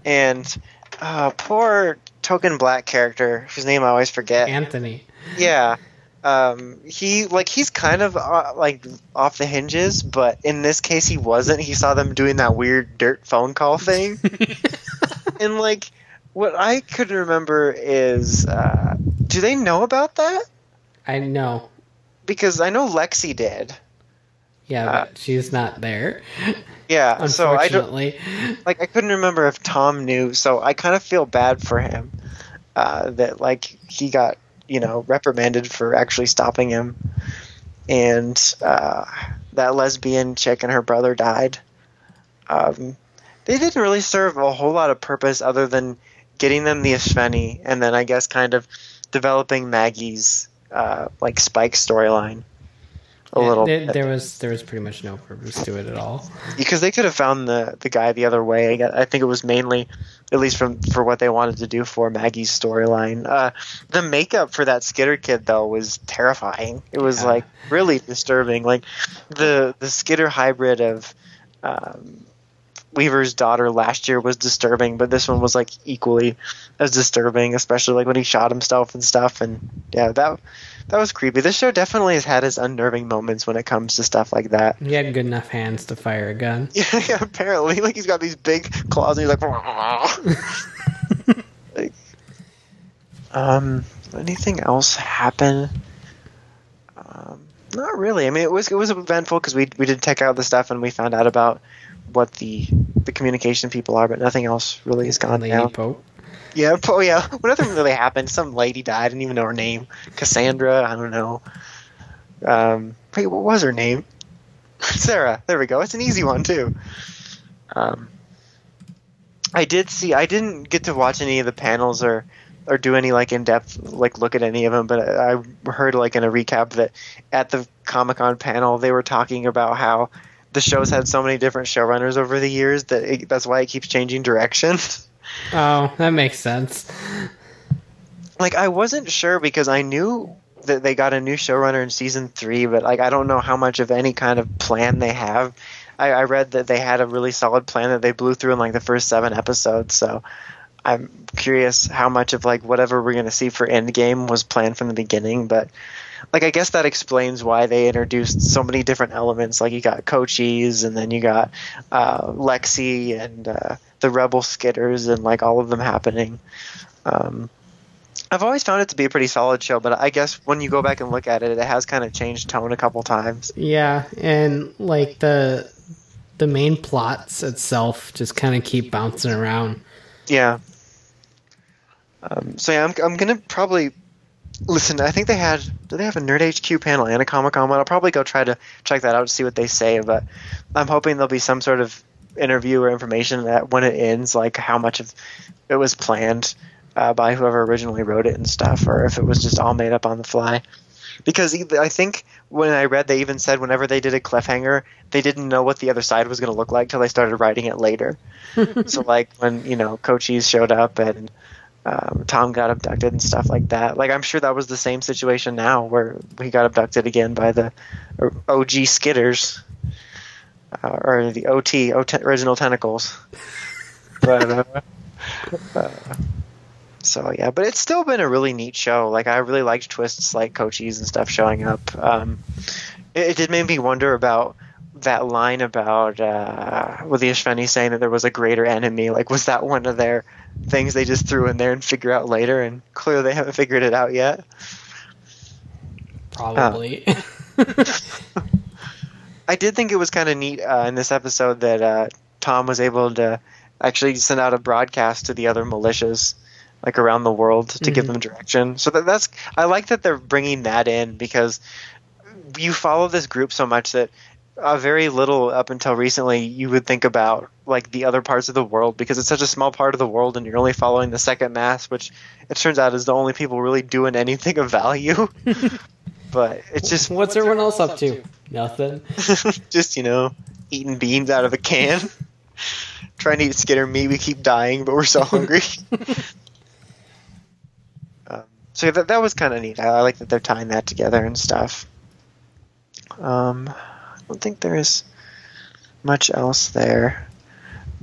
and uh, poor token black character whose name I always forget. Anthony. Yeah. Um, he like he's kind of uh, like off the hinges, but in this case he wasn't. He saw them doing that weird dirt phone call thing, and like what I could remember is, uh, do they know about that? I know. Because I know Lexi did. Yeah, Uh, but she's not there. Yeah, so I don't Unfortunately. like I couldn't remember if Tom knew, so I kind of feel bad for him uh, that like he got you know reprimanded for actually stopping him, and uh, that lesbian chick and her brother died. Um, they didn't really serve a whole lot of purpose other than getting them the Espheni, and then I guess kind of developing Maggie's uh, like Spike storyline a Yeah, little. there, bit there was there was pretty much no purpose to it at all. because they could have found the the guy the other way. I, I think it was mainly, at least from for what they wanted to do for Maggie's storyline. Uh, the makeup for that Skitter kid though was terrifying. It was Yeah. like really disturbing. Like the the Skitter hybrid of. Um, Weaver's daughter last year was disturbing, but this one was like equally as disturbing, especially like when he shot himself and stuff. And yeah, that that was creepy. This show definitely has had its unnerving moments when it comes to stuff like that. He had good enough hands to fire a gun. Yeah, yeah, apparently, like he's got these big claws, and he's like, like, um, anything else happen? Um, not really. I mean, it was it was eventful because we we did check out the stuff and we found out about what the the communication people are, but nothing else really has gone Lady down. Pope. Yeah, oh yeah. Well, nothing really happened. Some lady died. I didn't even know her name. Cassandra. I don't know. Um, wait, what was her name? Sarah. There we go. It's an easy one too. Um, I did see. I didn't get to watch any of the panels or or do any like in depth like look at any of them, but I heard like in a recap that at the Comic Con panel they were talking about how the show's had so many different showrunners over the years that it, that's why it keeps changing direction. Oh, that makes sense. like I wasn't sure because I knew that they got a new showrunner in season three, but like I don't know how much of any kind of plan they have. I, I read that they had a really solid plan that they blew through in like the first seven episodes, so I'm curious how much of like whatever we're gonna see for Endgame was planned from the beginning, but like I guess that explains why they introduced so many different elements. Like you got Cochise, and then you got uh, Lexi and uh, the Rebel Skitters, and like all of them happening. Um, I've always found it to be a pretty solid show, but I guess when you go back and look at it, it has kind of changed tone a couple times. Yeah, and like the the main plots itself just kind of keep bouncing around. Yeah. Um, so yeah, I'm I'm gonna probably listen. I think they had do they have a Nerd HQ panel and a Comic Con one? I'll probably go try to check that out to see what they say. But I'm hoping there'll be some sort of interview or information that when it ends, like how much of it was planned uh, by whoever originally wrote it and stuff, or if it was just all made up on the fly. Because I think when I read, they even said whenever they did a cliffhanger, they didn't know what the other side was going to look like till they started writing it later. so like when you know Cochise showed up and um, Tom got abducted and stuff like that. Like I'm sure that was the same situation now where he got abducted again by the OG Skitters uh, or the OT, OT original tentacles. But uh, uh, so yeah, but it's still been a really neat show. Like I really liked twists like Cochise and stuff showing up. Um, it, it did make me wonder about that line about uh, with the Espheni saying that there was a greater enemy. Like, was that one of their things they just threw in there and figure out later? And clearly, they haven't figured it out yet. Probably. I did think it was kind of neat uh, in this episode that uh, Tom was able to actually send out a broadcast to the other militias, like around the world, to give Mhm. them direction. So that, that's I like that they're bringing that in because you follow this group so much that uh, very little up until recently you would think about like the other parts of the world because it's such a small part of the world and you're only following the second mass which it turns out is the only people really doing anything of value. But it's just What's everyone else up to? Nothing. just you know eating beans out of a can. Trying to eat skinner meat. We keep dying but we're so hungry. Um, so that, that was kind of neat. I, I like that they're tying that together and stuff. Um, i don't think there's much else there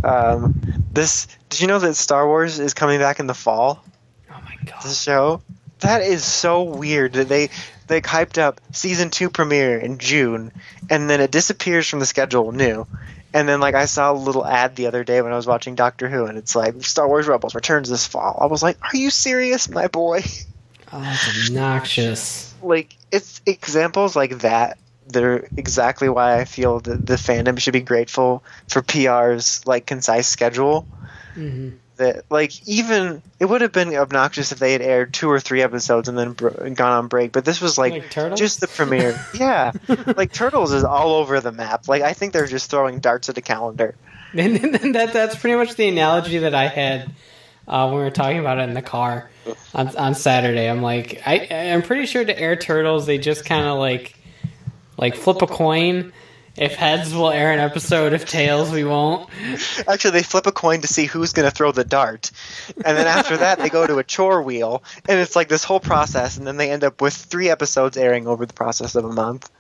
um, this did you know that star wars is coming back in the fall Oh my god. the show. That is so weird that they they hyped up season two premiere in June, and then it disappears from the schedule new. And then like I saw a little ad the other day when I was watching Doctor Who, and it's like Star Wars Rebels returns this fall. I was like, Are you serious, my boy? Oh, it's obnoxious. like it's examples like that. They're exactly why I feel that the fandom should be grateful for PR's like concise schedule. hmm that like even it would have been obnoxious if they had aired two or three episodes and then br- gone on break but this was like, Like just the premiere. Yeah. Like turtles is all over the map. Like i think they're just throwing darts at a calendar. And, then that that's pretty much the analogy that I had uh, when we were talking about it in the car on, on Saturday. I'm like, I I'm pretty sure to air turtles they just kind of like like flip a coin. If heads, we'll air an episode. If tails, we won't. actually they flip a coin to see who's going to throw the dart and then after that they go to a chore wheel and it's like this whole process and then they end up with three episodes airing over the process of a month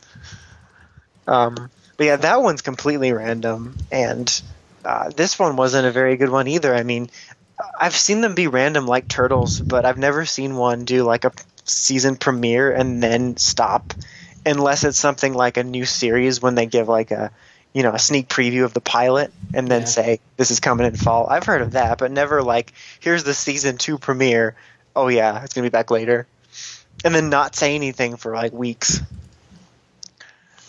um, but yeah that one's completely random and uh, this one wasn't a very good one either i mean i've seen them be random like turtles but i've never seen one do like a season premiere and then stop unless it's something like a new series when they give like a you know a sneak preview of the pilot and then Yeah. say this is coming in fall. I've heard of that but never like here's the season two premiere. Oh yeah it's gonna be back later. And then not say anything for like weeks.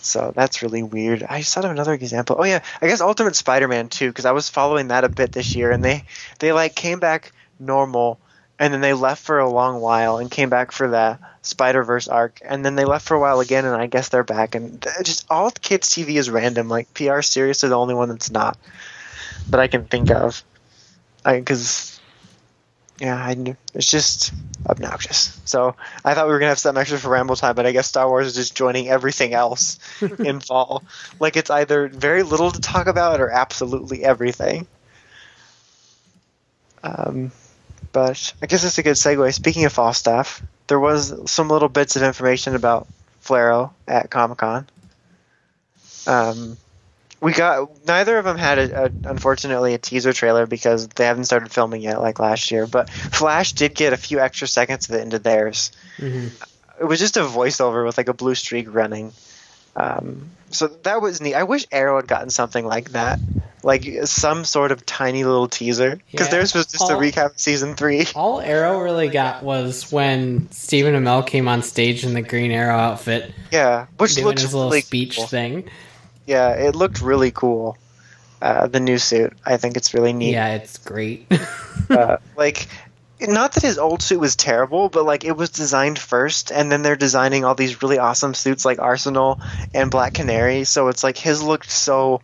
So that's really weird. I just thought of another example. Oh yeah i guess ultimate spider-man too because i was following that a bit this year and they they like came back normal and then they left for a long while and came back for the Spider Verse arc, and then they left for a while again, and I guess they're back. And just all kids TV is random. Like PR series are the only one that's not that I can think of. I Because yeah, I knew, it's just obnoxious. So I thought we were gonna have some extra for ramble time, but I guess Star Wars is just joining everything else in fall. Like it's either very little to talk about or absolutely everything. Um, but I guess that's a good segue. Speaking of fall stuff, there was some little bits of information about Flarrow at Comic Con. Um, we got neither of them had a, a, unfortunately a teaser trailer because they haven't started filming yet like last year. But Flash did get a few extra seconds of it into theirs. hmm It was just a voiceover with like a blue streak running. Um, so that was neat. I wish Arrow had gotten something like that, like some sort of tiny little teaser, because Yeah. theirs was just a recap of season three. All Arrow really got was when Stephen Amell came on stage in the Green Arrow outfit, Yeah, which doing looks his little really speech cool. thing. Yeah, it looked really cool. Uh, the new suit, I think it's really neat. Yeah, it's great. Uh, like, not that his old suit was terrible, but like it was designed first, and then they're designing all these really awesome suits like Arsenal and Black Canary. So it's like his looked so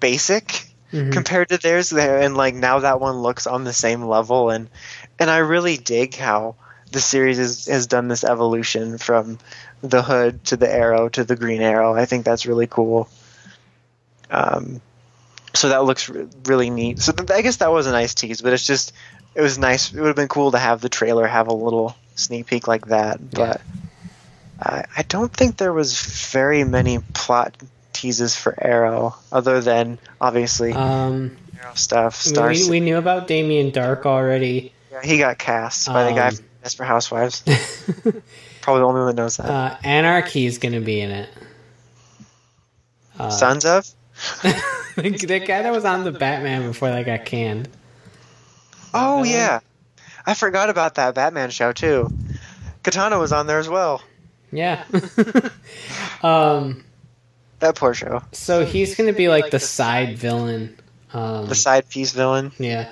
basic Mhm. compared to theirs, there, and like now that one looks on the same level, and and I really dig how the series is, has done this evolution from the hood to the arrow to the green arrow. I think that's really cool. Um, so that looks re- really neat. So th- I guess that was a nice tease, but it's just it was nice. It would have been cool to have the trailer have a little sneak peek like that, but I, I don't think there was very many plot teases for Arrow, other than obviously um, Arrow stuff. Stars. we, we knew about Damien Darhk already. Yeah, he got cast by the guy Um, from Desperate Housewives. Probably the only one that knows that. uh, Anarchy is going to be in it. Uh, Sons of? the guy that was on the Batman before that got canned. Oh villain? yeah, I forgot about that Batman show too. Katana was on there as well. Yeah. um. That poor show. So he's going to be like the side villain. Um, The side piece villain. Yeah.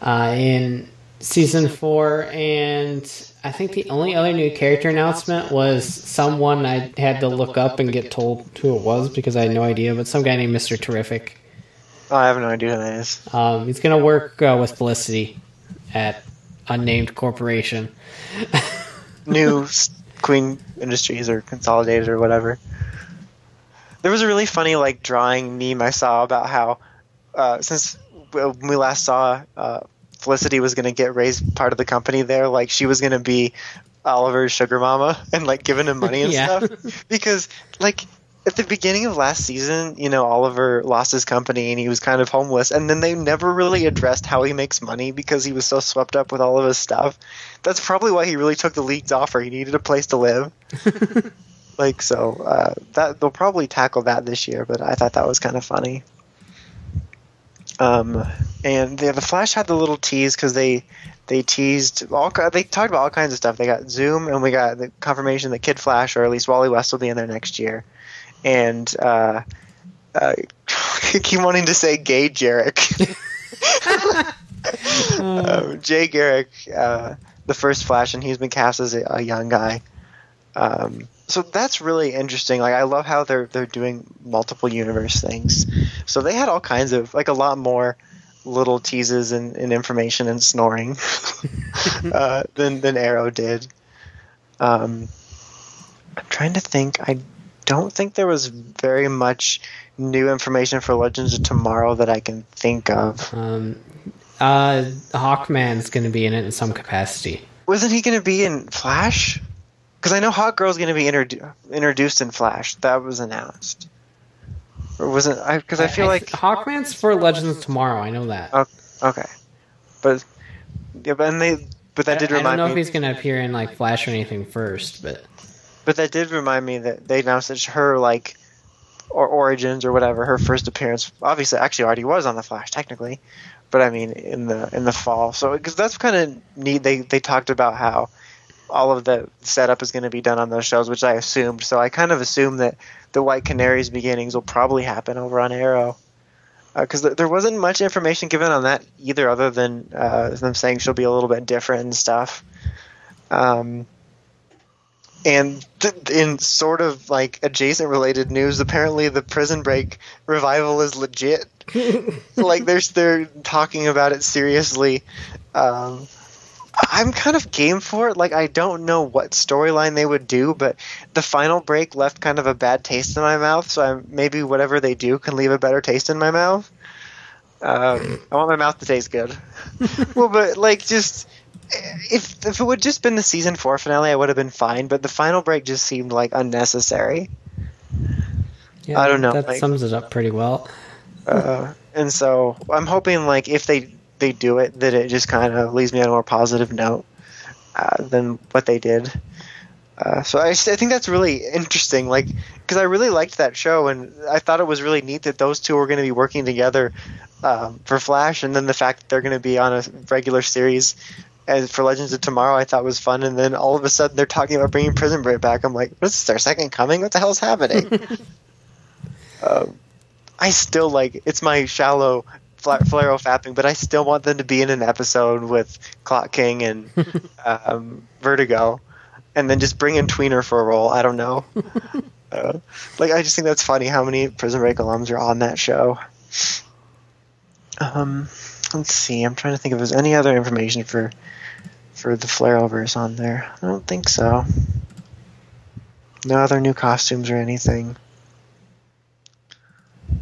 Uh, in season four, and I think the only other new character announcement was someone I had to look up and get told who it was because I had no idea, but some guy named Mister Terrific. Oh, I have no idea who that is. Um, he's gonna work uh, with Felicity at unnamed corporation. New Queen Industries or Consolidated or whatever. There was a really funny like drawing meme I saw about how uh, since we last saw uh, Felicity was going to get raised part of the company there, like she was going to be Oliver's sugar mama and like giving him money and Yeah. stuff because like at the beginning of last season, you know, Oliver lost his company and he was kind of homeless, and then they never really addressed how he makes money because he was so swept up with all of his stuff. That's probably why he really took the league's offer. He needed a place to live. like so, uh, that they'll probably tackle that this year, but I thought that was kind of funny. Um, and the, the Flash had the little tease because they they teased all they talked about all kinds of stuff. They got Zoom and we got the confirmation that Kid Flash or at least Wally West will be in there next year, and uh, uh, keep wanting to say gay Jarek. um, Jay Garrick, uh, the first Flash, and he's been cast as a, a young guy. Um, so that's really interesting. Like I love how they're they're doing multiple universe things. So they had all kinds of like a lot more little teases and, and information and snoring uh, than than Arrow did. Um, I'm trying to think. I don't think there was very much new information for Legends of Tomorrow that I can think of. Um, uh, Hawkman's going to be in it in some capacity. Wasn't he going to be in Flash? Because I know Hawk Girl's going to be introdu- introduced in Flash. That was announced. Or wasn't I? Because I feel like Hawkman's for Legends of Tomorrow. I know that. Oh, okay, but yeah, but and they but that did I, I don't know me. if he's going to appear in like Flash or anything first, but But that did remind me that they announced that her like or origins or whatever her first appearance obviously actually already was on the Flash technically, but I mean in the in the fall. So because that's kind of neat. They they talked about how all of the setup is going to be done on those shows, which I assumed. So I kind of assumed that the White Canary's beginnings will probably happen over on Arrow. Because th- there wasn't much information given on that either, other than uh, them saying she'll be a little bit different and stuff. Um, and th- in sort of like adjacent related news, apparently the Prison Break revival is legit. like they're they're talking about it seriously. Um, I'm kind of game for it. Like I don't know what storyline they would do, but the final break left kind of a bad taste in my mouth. So I, maybe whatever they do can leave a better taste in my mouth. Um, I want my mouth to taste good. well, but like just if if it would just been the season four finale, I would have been fine. But the final break just seemed like unnecessary. yeah, I don't know, That like- sums it up pretty well. Uh, and so I'm hoping like if they they do it, that it just kind of leaves me on a more positive note uh, than what they did. Uh, so I, I think that's really interesting, like because I really liked that show, and I thought it was really neat that those two were going to be working together um, for Flash, and then the fact that they're going to be on a regular series. And for Legends of Tomorrow, I thought was fun, and then all of a sudden they're talking about bringing Prison Break back. I'm like, "What is this? Their second coming? What the hell's happening?" um, I still like it's my shallow fla- flaro fapping, but I still want them to be in an episode with Clock King and um, Vertigo, and then just bring in Tweener for a role. I don't know. uh, like I just think that's funny how many Prison Break alums are on that show. Um, let's see. I'm trying to think if there's any other information for for the Flarrowverse on there. I don't think so. No other new costumes or anything.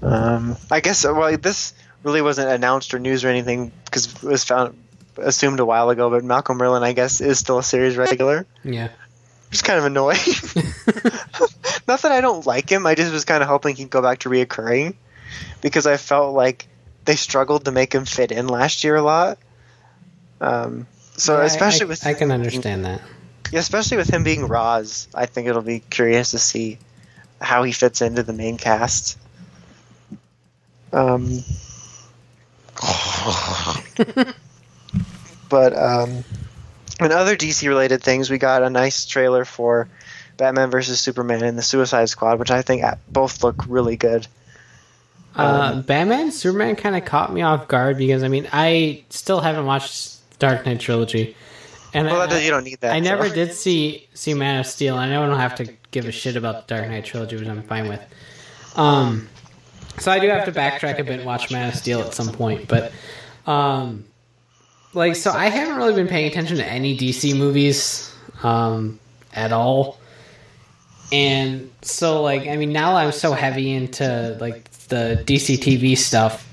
Um, I guess well, this really wasn't announced or news or anything because it was found assumed a while ago. But Malcolm Merlyn, I guess, is still a series regular. Yeah. Which is kind of annoying. Not that I don't like him. I just was kind of hoping he'd go back to reoccurring because I felt like they struggled to make him fit in last year a lot. Um, so Yeah, especially I, with I can understand that. yeah, especially with him being Ra's, I think it'll be curious to see how he fits into the main cast. Um, but um, in other DC related things, we got a nice trailer for Batman versus Superman and the Suicide Squad, which I think uh, both look really good. Uh, Batman, Superman kind of caught me off guard because I mean I still haven't watched Dark Knight trilogy. And Well, I, that, you don't need that. I never did see see Man of Steel. I know I don't have to give a shit about the Dark Knight trilogy, which I'm fine with. Um, so I do have to backtrack a bit and watch Man of Steel at some point, but um, like so I haven't really been paying attention to any DC movies um, at all. And so like I mean now I'm so heavy into like the DC TV stuff.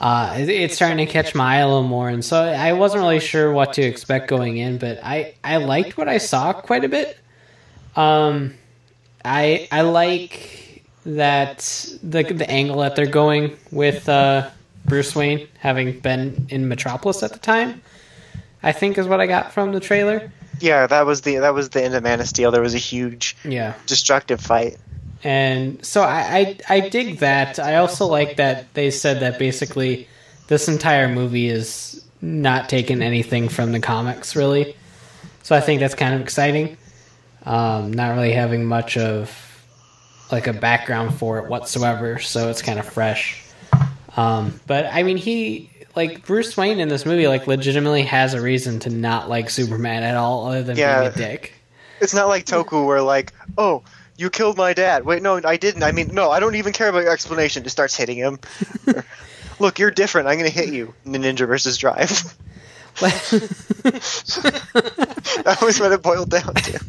Uh, it- it's starting to catch my eye a little more, and so I wasn't really sure what to expect going in, but I, I liked what I saw quite a bit. Um, I I like that the the angle that they're going with uh, Bruce Wayne having been in Metropolis at the time. I think is what I got from the trailer. Yeah, that was the that was the end of Man of Steel. There was a huge Yeah, destructive fight. And so I, I I dig that. I also like that they said that basically this entire movie is not taking anything from the comics really. So I think that's kind of exciting. Um, not really having much of like a background for it whatsoever, so it's kind of fresh. Um, but I mean, he like Bruce Wayne in this movie like legitimately has a reason to not like Superman at all, other than Yeah. being a dick. It's not like Toku where like, oh, you killed my dad. Wait, no, I didn't. I mean, no, I don't even care about your explanation. Just starts hitting him. Look, you're different. I'm gonna hit you. in the Ninja versus Drive. that was what it boiled down to.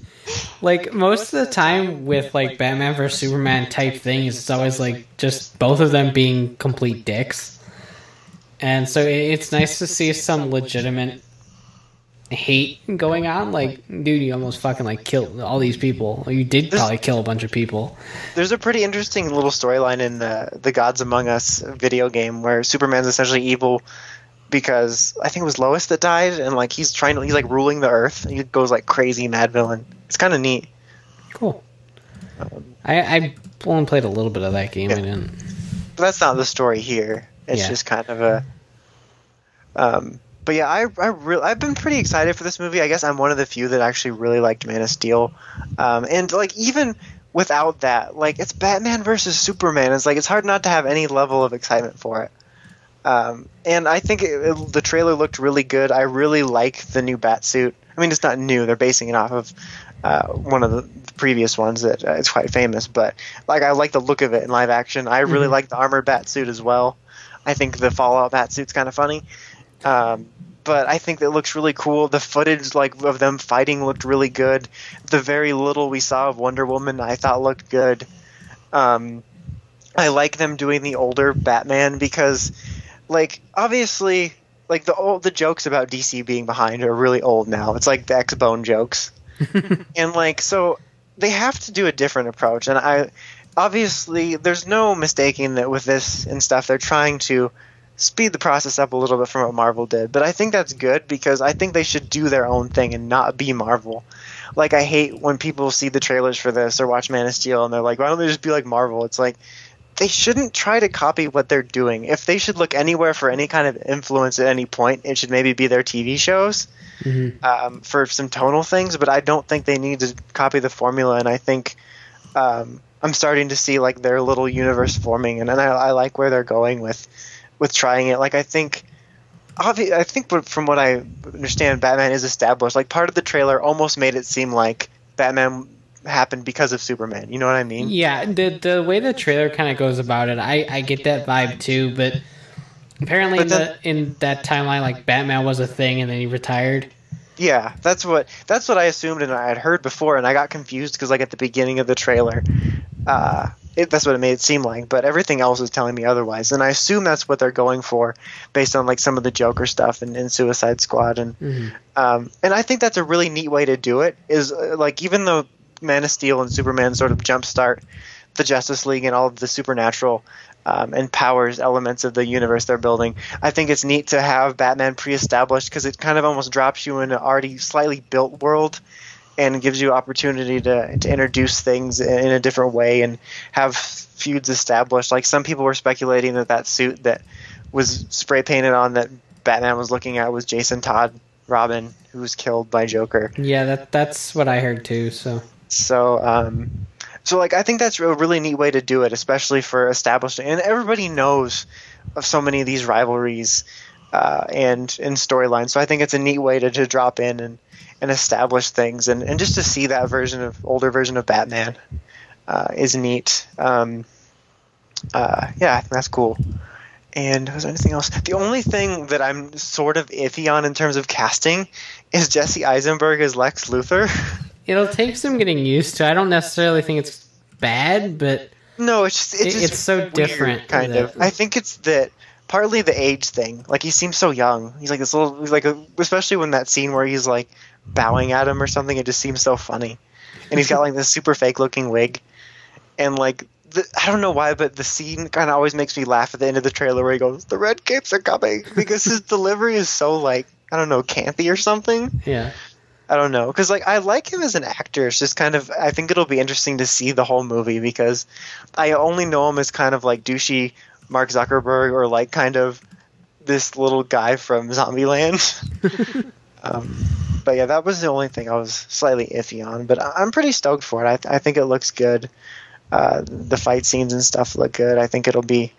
like most of the time with like Batman vs Superman type things, it's always like just both of them being complete dicks. And so it's nice to see some legitimate hate going on. Like, dude, you almost fucking like killed all these people. You did probably kill a bunch of people. There's a pretty interesting little storyline in the the Gods Among Us video game where Superman's essentially evil because I think it was Lois that died, and like he's trying to he's like ruling the Earth. He goes like crazy mad villain. It's kind of neat. Cool. Um, I, I only played a little bit of that game. I Yeah. didn't. But that's not the story here. It's Yeah. just kind of a. Um, but yeah, I I really I've been pretty excited for this movie. I guess I'm one of the few that actually really liked Man of Steel, um, and like even without that, like it's Batman versus Superman. It's like it's hard not to have any level of excitement for it. Um, and I think it, it- the trailer looked really good. I really like the new bat suit. I mean, it's not new; they're basing it off of uh, one of the previous ones that uh, is quite famous. But like, I like the look of it in live action. I really Mhm. like the armored bat suit as well. I think the Fallout bat suit's kind of funny. Um, but I think that looks really cool. The footage like of them fighting looked really good. The very little we saw of Wonder Woman I thought looked good. Um, I like them doing the older Batman because, like, obviously, like the old the jokes about DC being behind are really old now. It's like the X Bone jokes, and like so they have to do a different approach. And I obviously there's no mistaking that with this and stuff they're trying to speed the process up a little bit from what Marvel did. But I think that's good because I think they should do their own thing and not be Marvel. Like I hate when people see the trailers for this or watch Man of Steel and they're like, why don't they just be like Marvel? It's like they shouldn't try to copy what they're doing. If they should look anywhere for any kind of influence at any point, it should maybe be their TV shows Mhm. um, for some tonal things. But I don't think they need to copy the formula. And I think um, I'm starting to see like their little universe forming, and, and I, I like where they're going with with trying it. Like I think. obvi- I think from what I understand, Batman is established. Like part of the trailer almost made it seem like Batman happened because of Superman. You know what I mean? Yeah, the the way the trailer kind of goes about it, I I get that vibe too. But apparently, But in, the, in that timeline, like Batman was a thing, and then he retired. Yeah, that's what that's what I assumed and I had heard before, and I got confused because like at the beginning of the trailer, uh, it, that's what it made it seem like. But everything else is telling me otherwise, and I assume that's what they're going for, based on like some of the Joker stuff and, and Suicide Squad, and Mhm. um, and I think that's a really neat way to do it. Is uh, like even though Man of Steel and Superman sort of jumpstart the Justice League and all of the supernatural um, and powers elements of the universe they're building. I think it's neat to have Batman pre-established because it kind of almost drops you in an already slightly built world and gives you opportunity to, to introduce things in in a different way and have feuds established. Like some people were speculating that that suit that was spray painted on that Batman was looking at was Jason Todd Robin, who was killed by Joker. Yeah, that that's what I heard too. So So, um, so like I think that's a really neat way to do it, especially for establishing. And everybody knows of so many of these rivalries uh, and and storyline. So I think it's a neat way to, to drop in and, and establish things, and, and just to see that version of older version of Batman uh, is neat. Um, uh, yeah, that's cool. And was there anything else? The only thing that I'm sort of iffy on in terms of casting is Jesse Eisenberg as Lex Luthor. It'll take some getting used to. I don't necessarily think it's bad, but No, it's just, it's, just it's so weird, different kind that- of. I think it's that partly the age thing. Like he seems so young. He's like this little, he's like a, especially when that scene where he's like bowing at him or something. It just seems so funny, and he's got like this super fake looking wig, and like. The, I don't know why, but the scene kind of always makes me laugh at the end of the trailer where he goes, "The red capes are coming," because his delivery is so like I don't know, campy or something. yeah. I don't know because like I like him as an actor. It's just kind of I think it'll be interesting to see the whole movie because I only know him as kind of like douchey Mark Zuckerberg or like kind of this little guy from Zombieland. um, but yeah, that was the only thing I was slightly iffy on. But I- I'm pretty stoked for it. I, I think it looks good. Uh, the fight scenes and stuff look good. I think it'll be.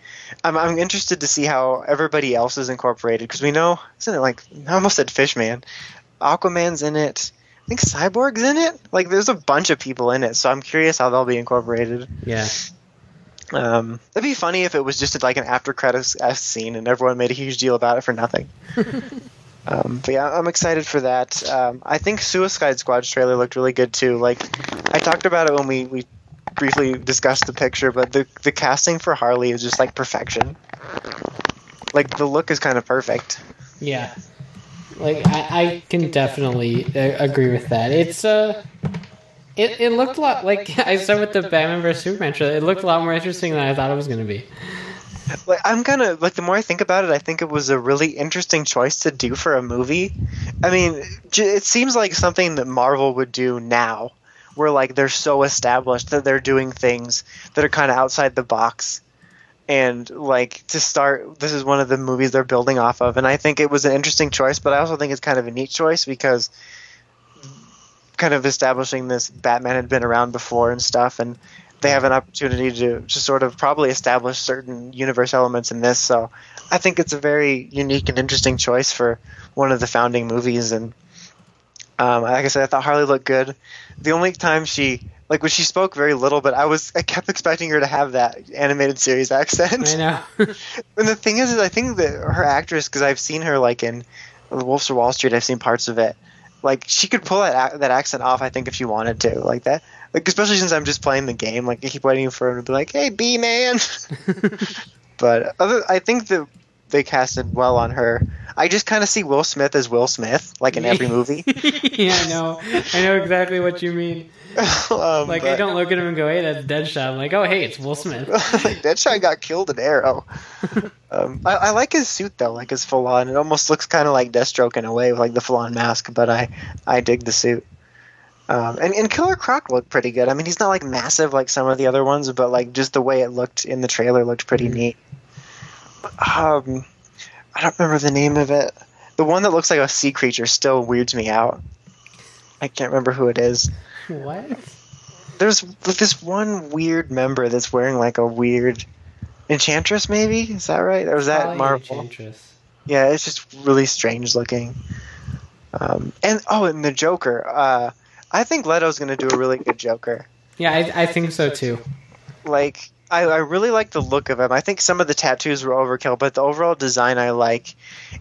I'm, I'm interested to see how everybody else is incorporated because we know, isn't it like I almost said Fishman, Aquaman's in it. I think Cyborg's in it. Like, there's a bunch of people in it, so I'm curious how they'll be incorporated. Yeah. Um, it'd be funny if it was just like an after credits scene and everyone made a huge deal about it for nothing. um, but yeah, I'm excited for that. Um, I think Suicide Squad's trailer looked really good too. Like, I talked about it when we, we briefly discussed the picture, but the the casting for Harley is just like perfection. Like the look is kind of perfect. Yeah. Like I, I can definitely uh, agree with that. It's uh it, it looked a lot like I said with the Batman vs Superman trailer. It looked a lot more interesting than I thought it was going to be. Like I'm kind of like the more I think about it, I think it was a really interesting choice to do for a movie. I mean, it seems like something that Marvel would do now, where like they're so established that they're doing things that are kind of outside the box. And like to start, this is one of the movies they're building off of, and I think it was an interesting choice. But I also think it's kind of a neat choice because kind of establishing this Batman had been around before and stuff, and they have an opportunity to, to sort of probably establish certain universe elements in this. So I think it's a very unique and interesting choice for one of the founding movies. And um, like I said, I thought Harley looked good. The only time she like when she spoke very little, but I was I kept expecting her to have that animated series accent. I know. And the thing is, is I think that her actress, because I've seen her like in The Wolves of Wall Street, I've seen parts of it. Like she could pull that that accent off, I think, if she wanted to, like that. Like especially since I'm just playing the game, like I keep waiting for him to be like, "Hey, B man." but other, I think that they casted well on her. I just kind of see Will Smith as Will Smith, like in every movie. yeah, I know. I know exactly what you mean. um, Like I don't look at him and go, "Hey, that's Deadshot." I'm like, "Oh, hey, it's Will Smith." like Deadshot got killed in Arrow. Um, I, I like his suit though, like his full on. It almost looks kind of like Deathstroke in a way, with like the full on mask. But I, I dig the suit. Um, and, and Killer Croc looked pretty good. I mean, he's not like massive like some of the other ones, but like just the way it looked in the trailer looked pretty neat. Um, I don't remember the name of it. The one that looks like a sea creature still weirds me out. I can't remember who it is what? there's this one weird member that's wearing like a weird enchantress maybe is that right or was that Probably marvel Enchantress. yeah it's just really strange looking um, and oh and the joker uh, i think leto's going to do a really good joker Yeah, I, I think so too. like I, I really like the look of him. I think some of the tattoos were overkill, but the overall design I like.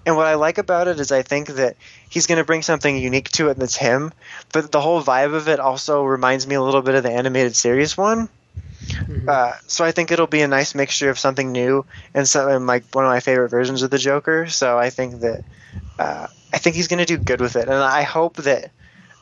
And what I like about it is I think that he's going to bring something unique to it that's him. But the whole vibe of it also reminds me a little bit of the animated series one. Mhm. Uh, so I think it'll be a nice mixture of something new and something like one of my favorite versions of the Joker. So I think that uh, I think he's going to do good with it, and I hope that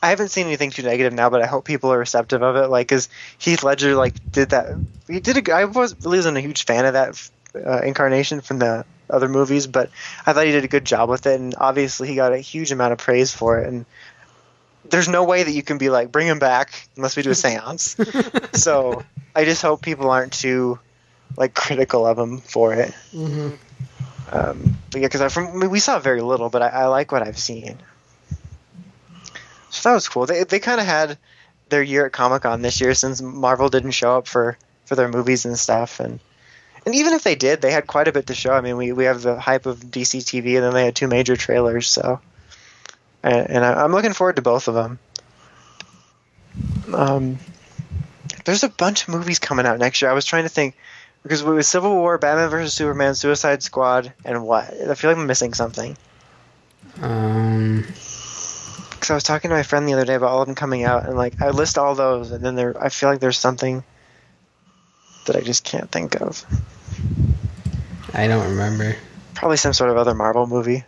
I haven't seen anything too negative now, but I hope people are receptive of it. Like, cause Heath Ledger like did that. He did. A, I was really wasn't a huge fan of that uh, incarnation from the other movies, but I thought he did a good job with it, and obviously he got a huge amount of praise for it. And there's no way that you can be like bring him back unless we do a séance. so I just hope people aren't too like critical of him for it. hmm Um, yeah, because from I mean, we saw very little, but I, I like what I've seen. So that was cool. They they kind of had their year at Comic Con this year since Marvel didn't show up for for their movies and stuff, and And even if they did, they had quite a bit to show. I mean, we, we have the hype of DC TV, and then they had two major trailers. So, and, and I, I'm looking forward to both of them. Um, there's a bunch of movies coming out next year. I was trying to think because with Civil War, Batman vs Superman, Suicide Squad, and what? I feel like I'm missing something. Um, Because I was talking to my friend the other day about all of them coming out, and like I list all those, and then there, I feel like there's something that I just can't think of. I don't remember. Probably some sort of other Marvel movie.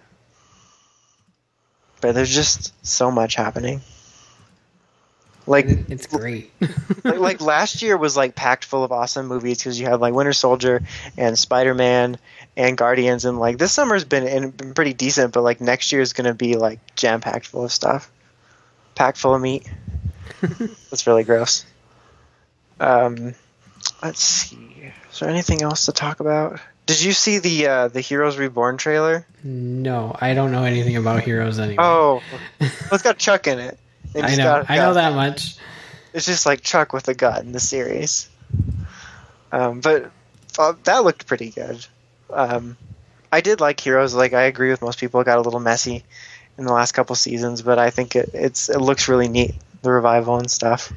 But there's just so much happening. Like, It's great. like, like last year was like packed full of awesome movies because you had like Winter Soldier and Spider Man and Guardians, and like this summer's been, in, been pretty decent, but like next year is gonna be like jam packed full of stuff, packed full of meat. That's really gross. Um, let's see. Is there anything else to talk about? Did you see the uh, the Heroes Reborn trailer? no, I don't know anything about heroes anymore. Oh, well, it's got Chuck in it. They I know. I know that much. It's just like Chuck with a gun in the series. Um, but uh, that looked pretty good. Um, I did like Heroes. Like I agree with most people. It got a little messy in the last couple seasons, but I think it, it's it looks really neat. The revival and stuff.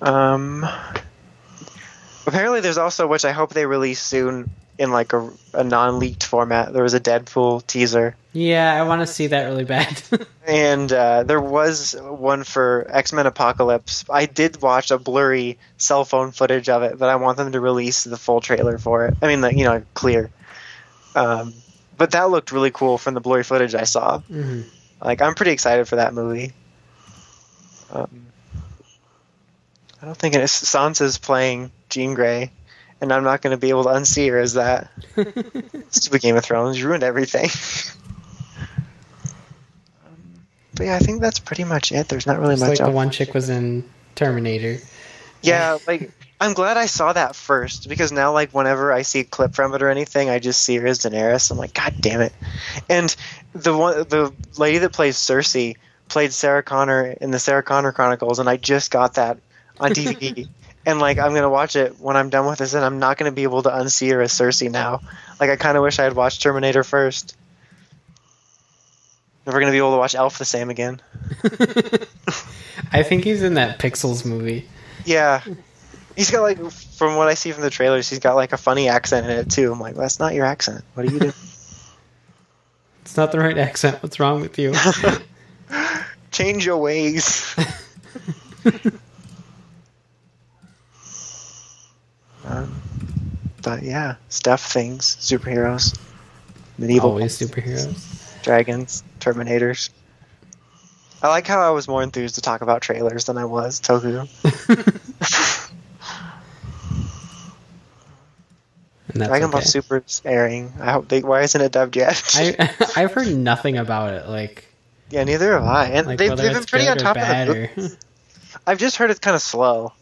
Um, apparently, there's also which I hope they release soon in like a, a non-leaked format. There was a Deadpool teaser. Yeah, I want to see that really bad. And uh, there was one for X Men Apocalypse. I did watch a blurry cell phone footage of it, but I want them to release the full trailer for it. I mean, like, you know, clear. Um, but that looked really cool from the blurry footage I saw. Mhm. Like, I'm pretty excited for that movie. Um, I don't think it's Sansa's playing Jean Grey, and I'm not going to be able to unsee her as that. Stupid Game of Thrones, ruined everything. Um, but yeah, I think that's pretty much it. There's not really It's much like the one chick was in Terminator. Yeah, like I'm glad I saw that first because now, like, whenever I see a clip from it or anything, I just see her as Daenerys. I'm like, God damn it! And the one, the lady that plays Cersei played Sarah Connor in the Sarah Connor Chronicles, and I just got that on DVD. And like, I'm gonna watch it when I'm done with this, and I'm not gonna be able to unsee her as Cersei now. Like, I kind of wish I had watched Terminator first. Never gonna be able to watch Elf the same again. I think he's in that Pixels movie. Yeah. He's got like from what I see from the trailers, he's got like a funny accent in it too. I'm like, that's not your accent. What are you doing? It's not the right accent. What's wrong with you? Change your ways. Um, but yeah, stuff things, superheroes, medieval Always superheroes. dragons, Terminators. I like how I was more enthused to talk about trailers than I was Toku. Dragon Ball okay. Super's airing. I hope they. Why isn't it dubbed yet? I I've heard nothing about it. Like yeah, neither have I. And like they've, they've been pretty on top of the. or I've just heard it's kind of slow,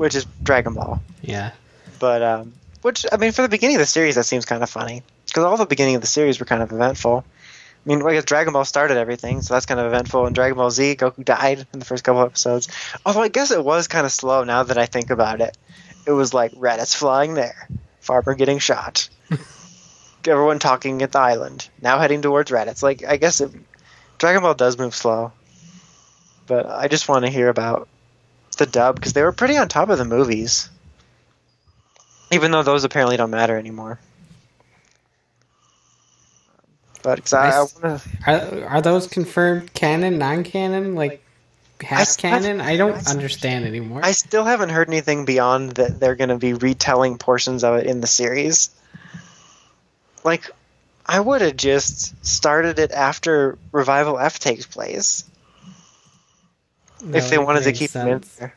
which is Dragon Ball. yeah. But um, which I mean, for the beginning of the series, that seems kind of funny because all the beginning of the series were kind of eventful. I mean, I guess Dragon Ball started everything, so that's kind of eventful. And Dragon Ball Z, Goku died in the first couple episodes. Although I guess it was kind of slow now that I think about it. It was like Raditz flying there, Farmer getting shot, everyone talking at the island, now heading towards Raditz. Like I guess it, Dragon Ball does move slow, but I just want to hear about the dub because they were pretty on top of the movies. Even though those apparently don't matter anymore. But I, I to. Are are those confirmed canon, non-canon, like half s- canon? I don't I- understand anymore. I still haven't heard anything beyond that they're going to be retelling portions of it in the series. Like, I would have just started it after Revival F takes place If they wanted to keep them in there.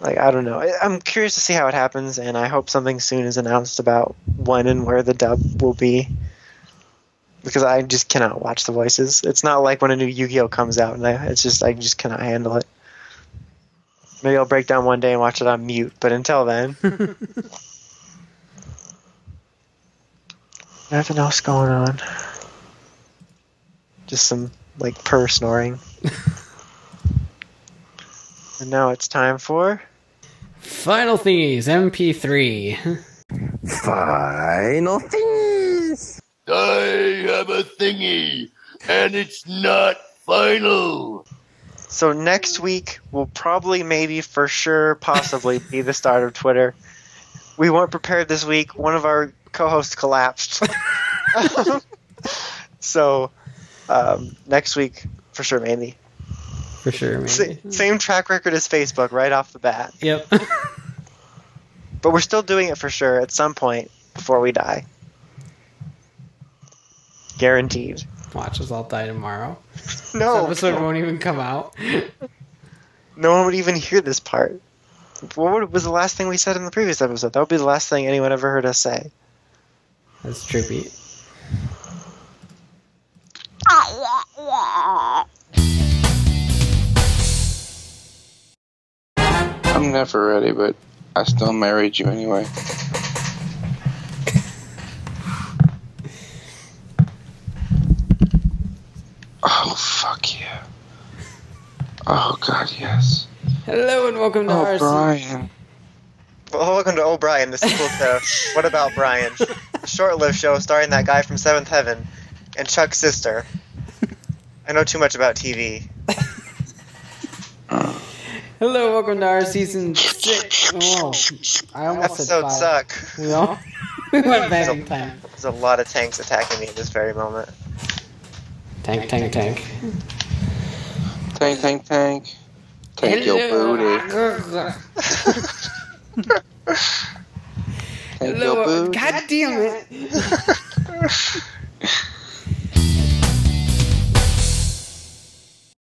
Like, I don't know. I- I'm curious to see how it happens, and I hope something soon is announced about when and where the dub will be. Because I just cannot watch the voices. It's not like when a new Yu-Gi-Oh comes out, and I, it's just I just cannot handle it. Maybe I'll break down one day and watch it on mute, but until then, nothing else going on. Just some like purr snoring. and now it's time for Final thingies, MP3. Final things. I have a thingy, and it's not final. So next week will probably, maybe, for sure, possibly be the start of Twitter. We weren't prepared this week. One of our co-hosts collapsed. so um, next week, for sure, maybe. For sure, Sa- maybe. Same track record as Facebook right off the bat. Yep. But we're still doing it for sure at some point before we die. Guaranteed. Watch us all die tomorrow. No. This No, episode won't even come out. no one would even hear this part. What was the last thing we said in the previous episode? That would be the last thing anyone ever heard us say. That's trippy. Oh, I'm never ready, but I still married you anyway. Oh fuck yeah! Oh god, yes. Hello and welcome to Oh RC. Brian. Well, welcome to Oh Brian, the sequel to What About Brian? A short-lived show starring that guy from Seventh Heaven and Chuck's sister. I know too much about TV. Hello, welcome to our season six. Oh, I almost said Episodes five. suck. We all we went back in time. There's a lot of tanks attacking me at this very moment. Tank, tank, tank. Tank, tank, tank. Tank your booty. Tank your Hello, booty. God damn it!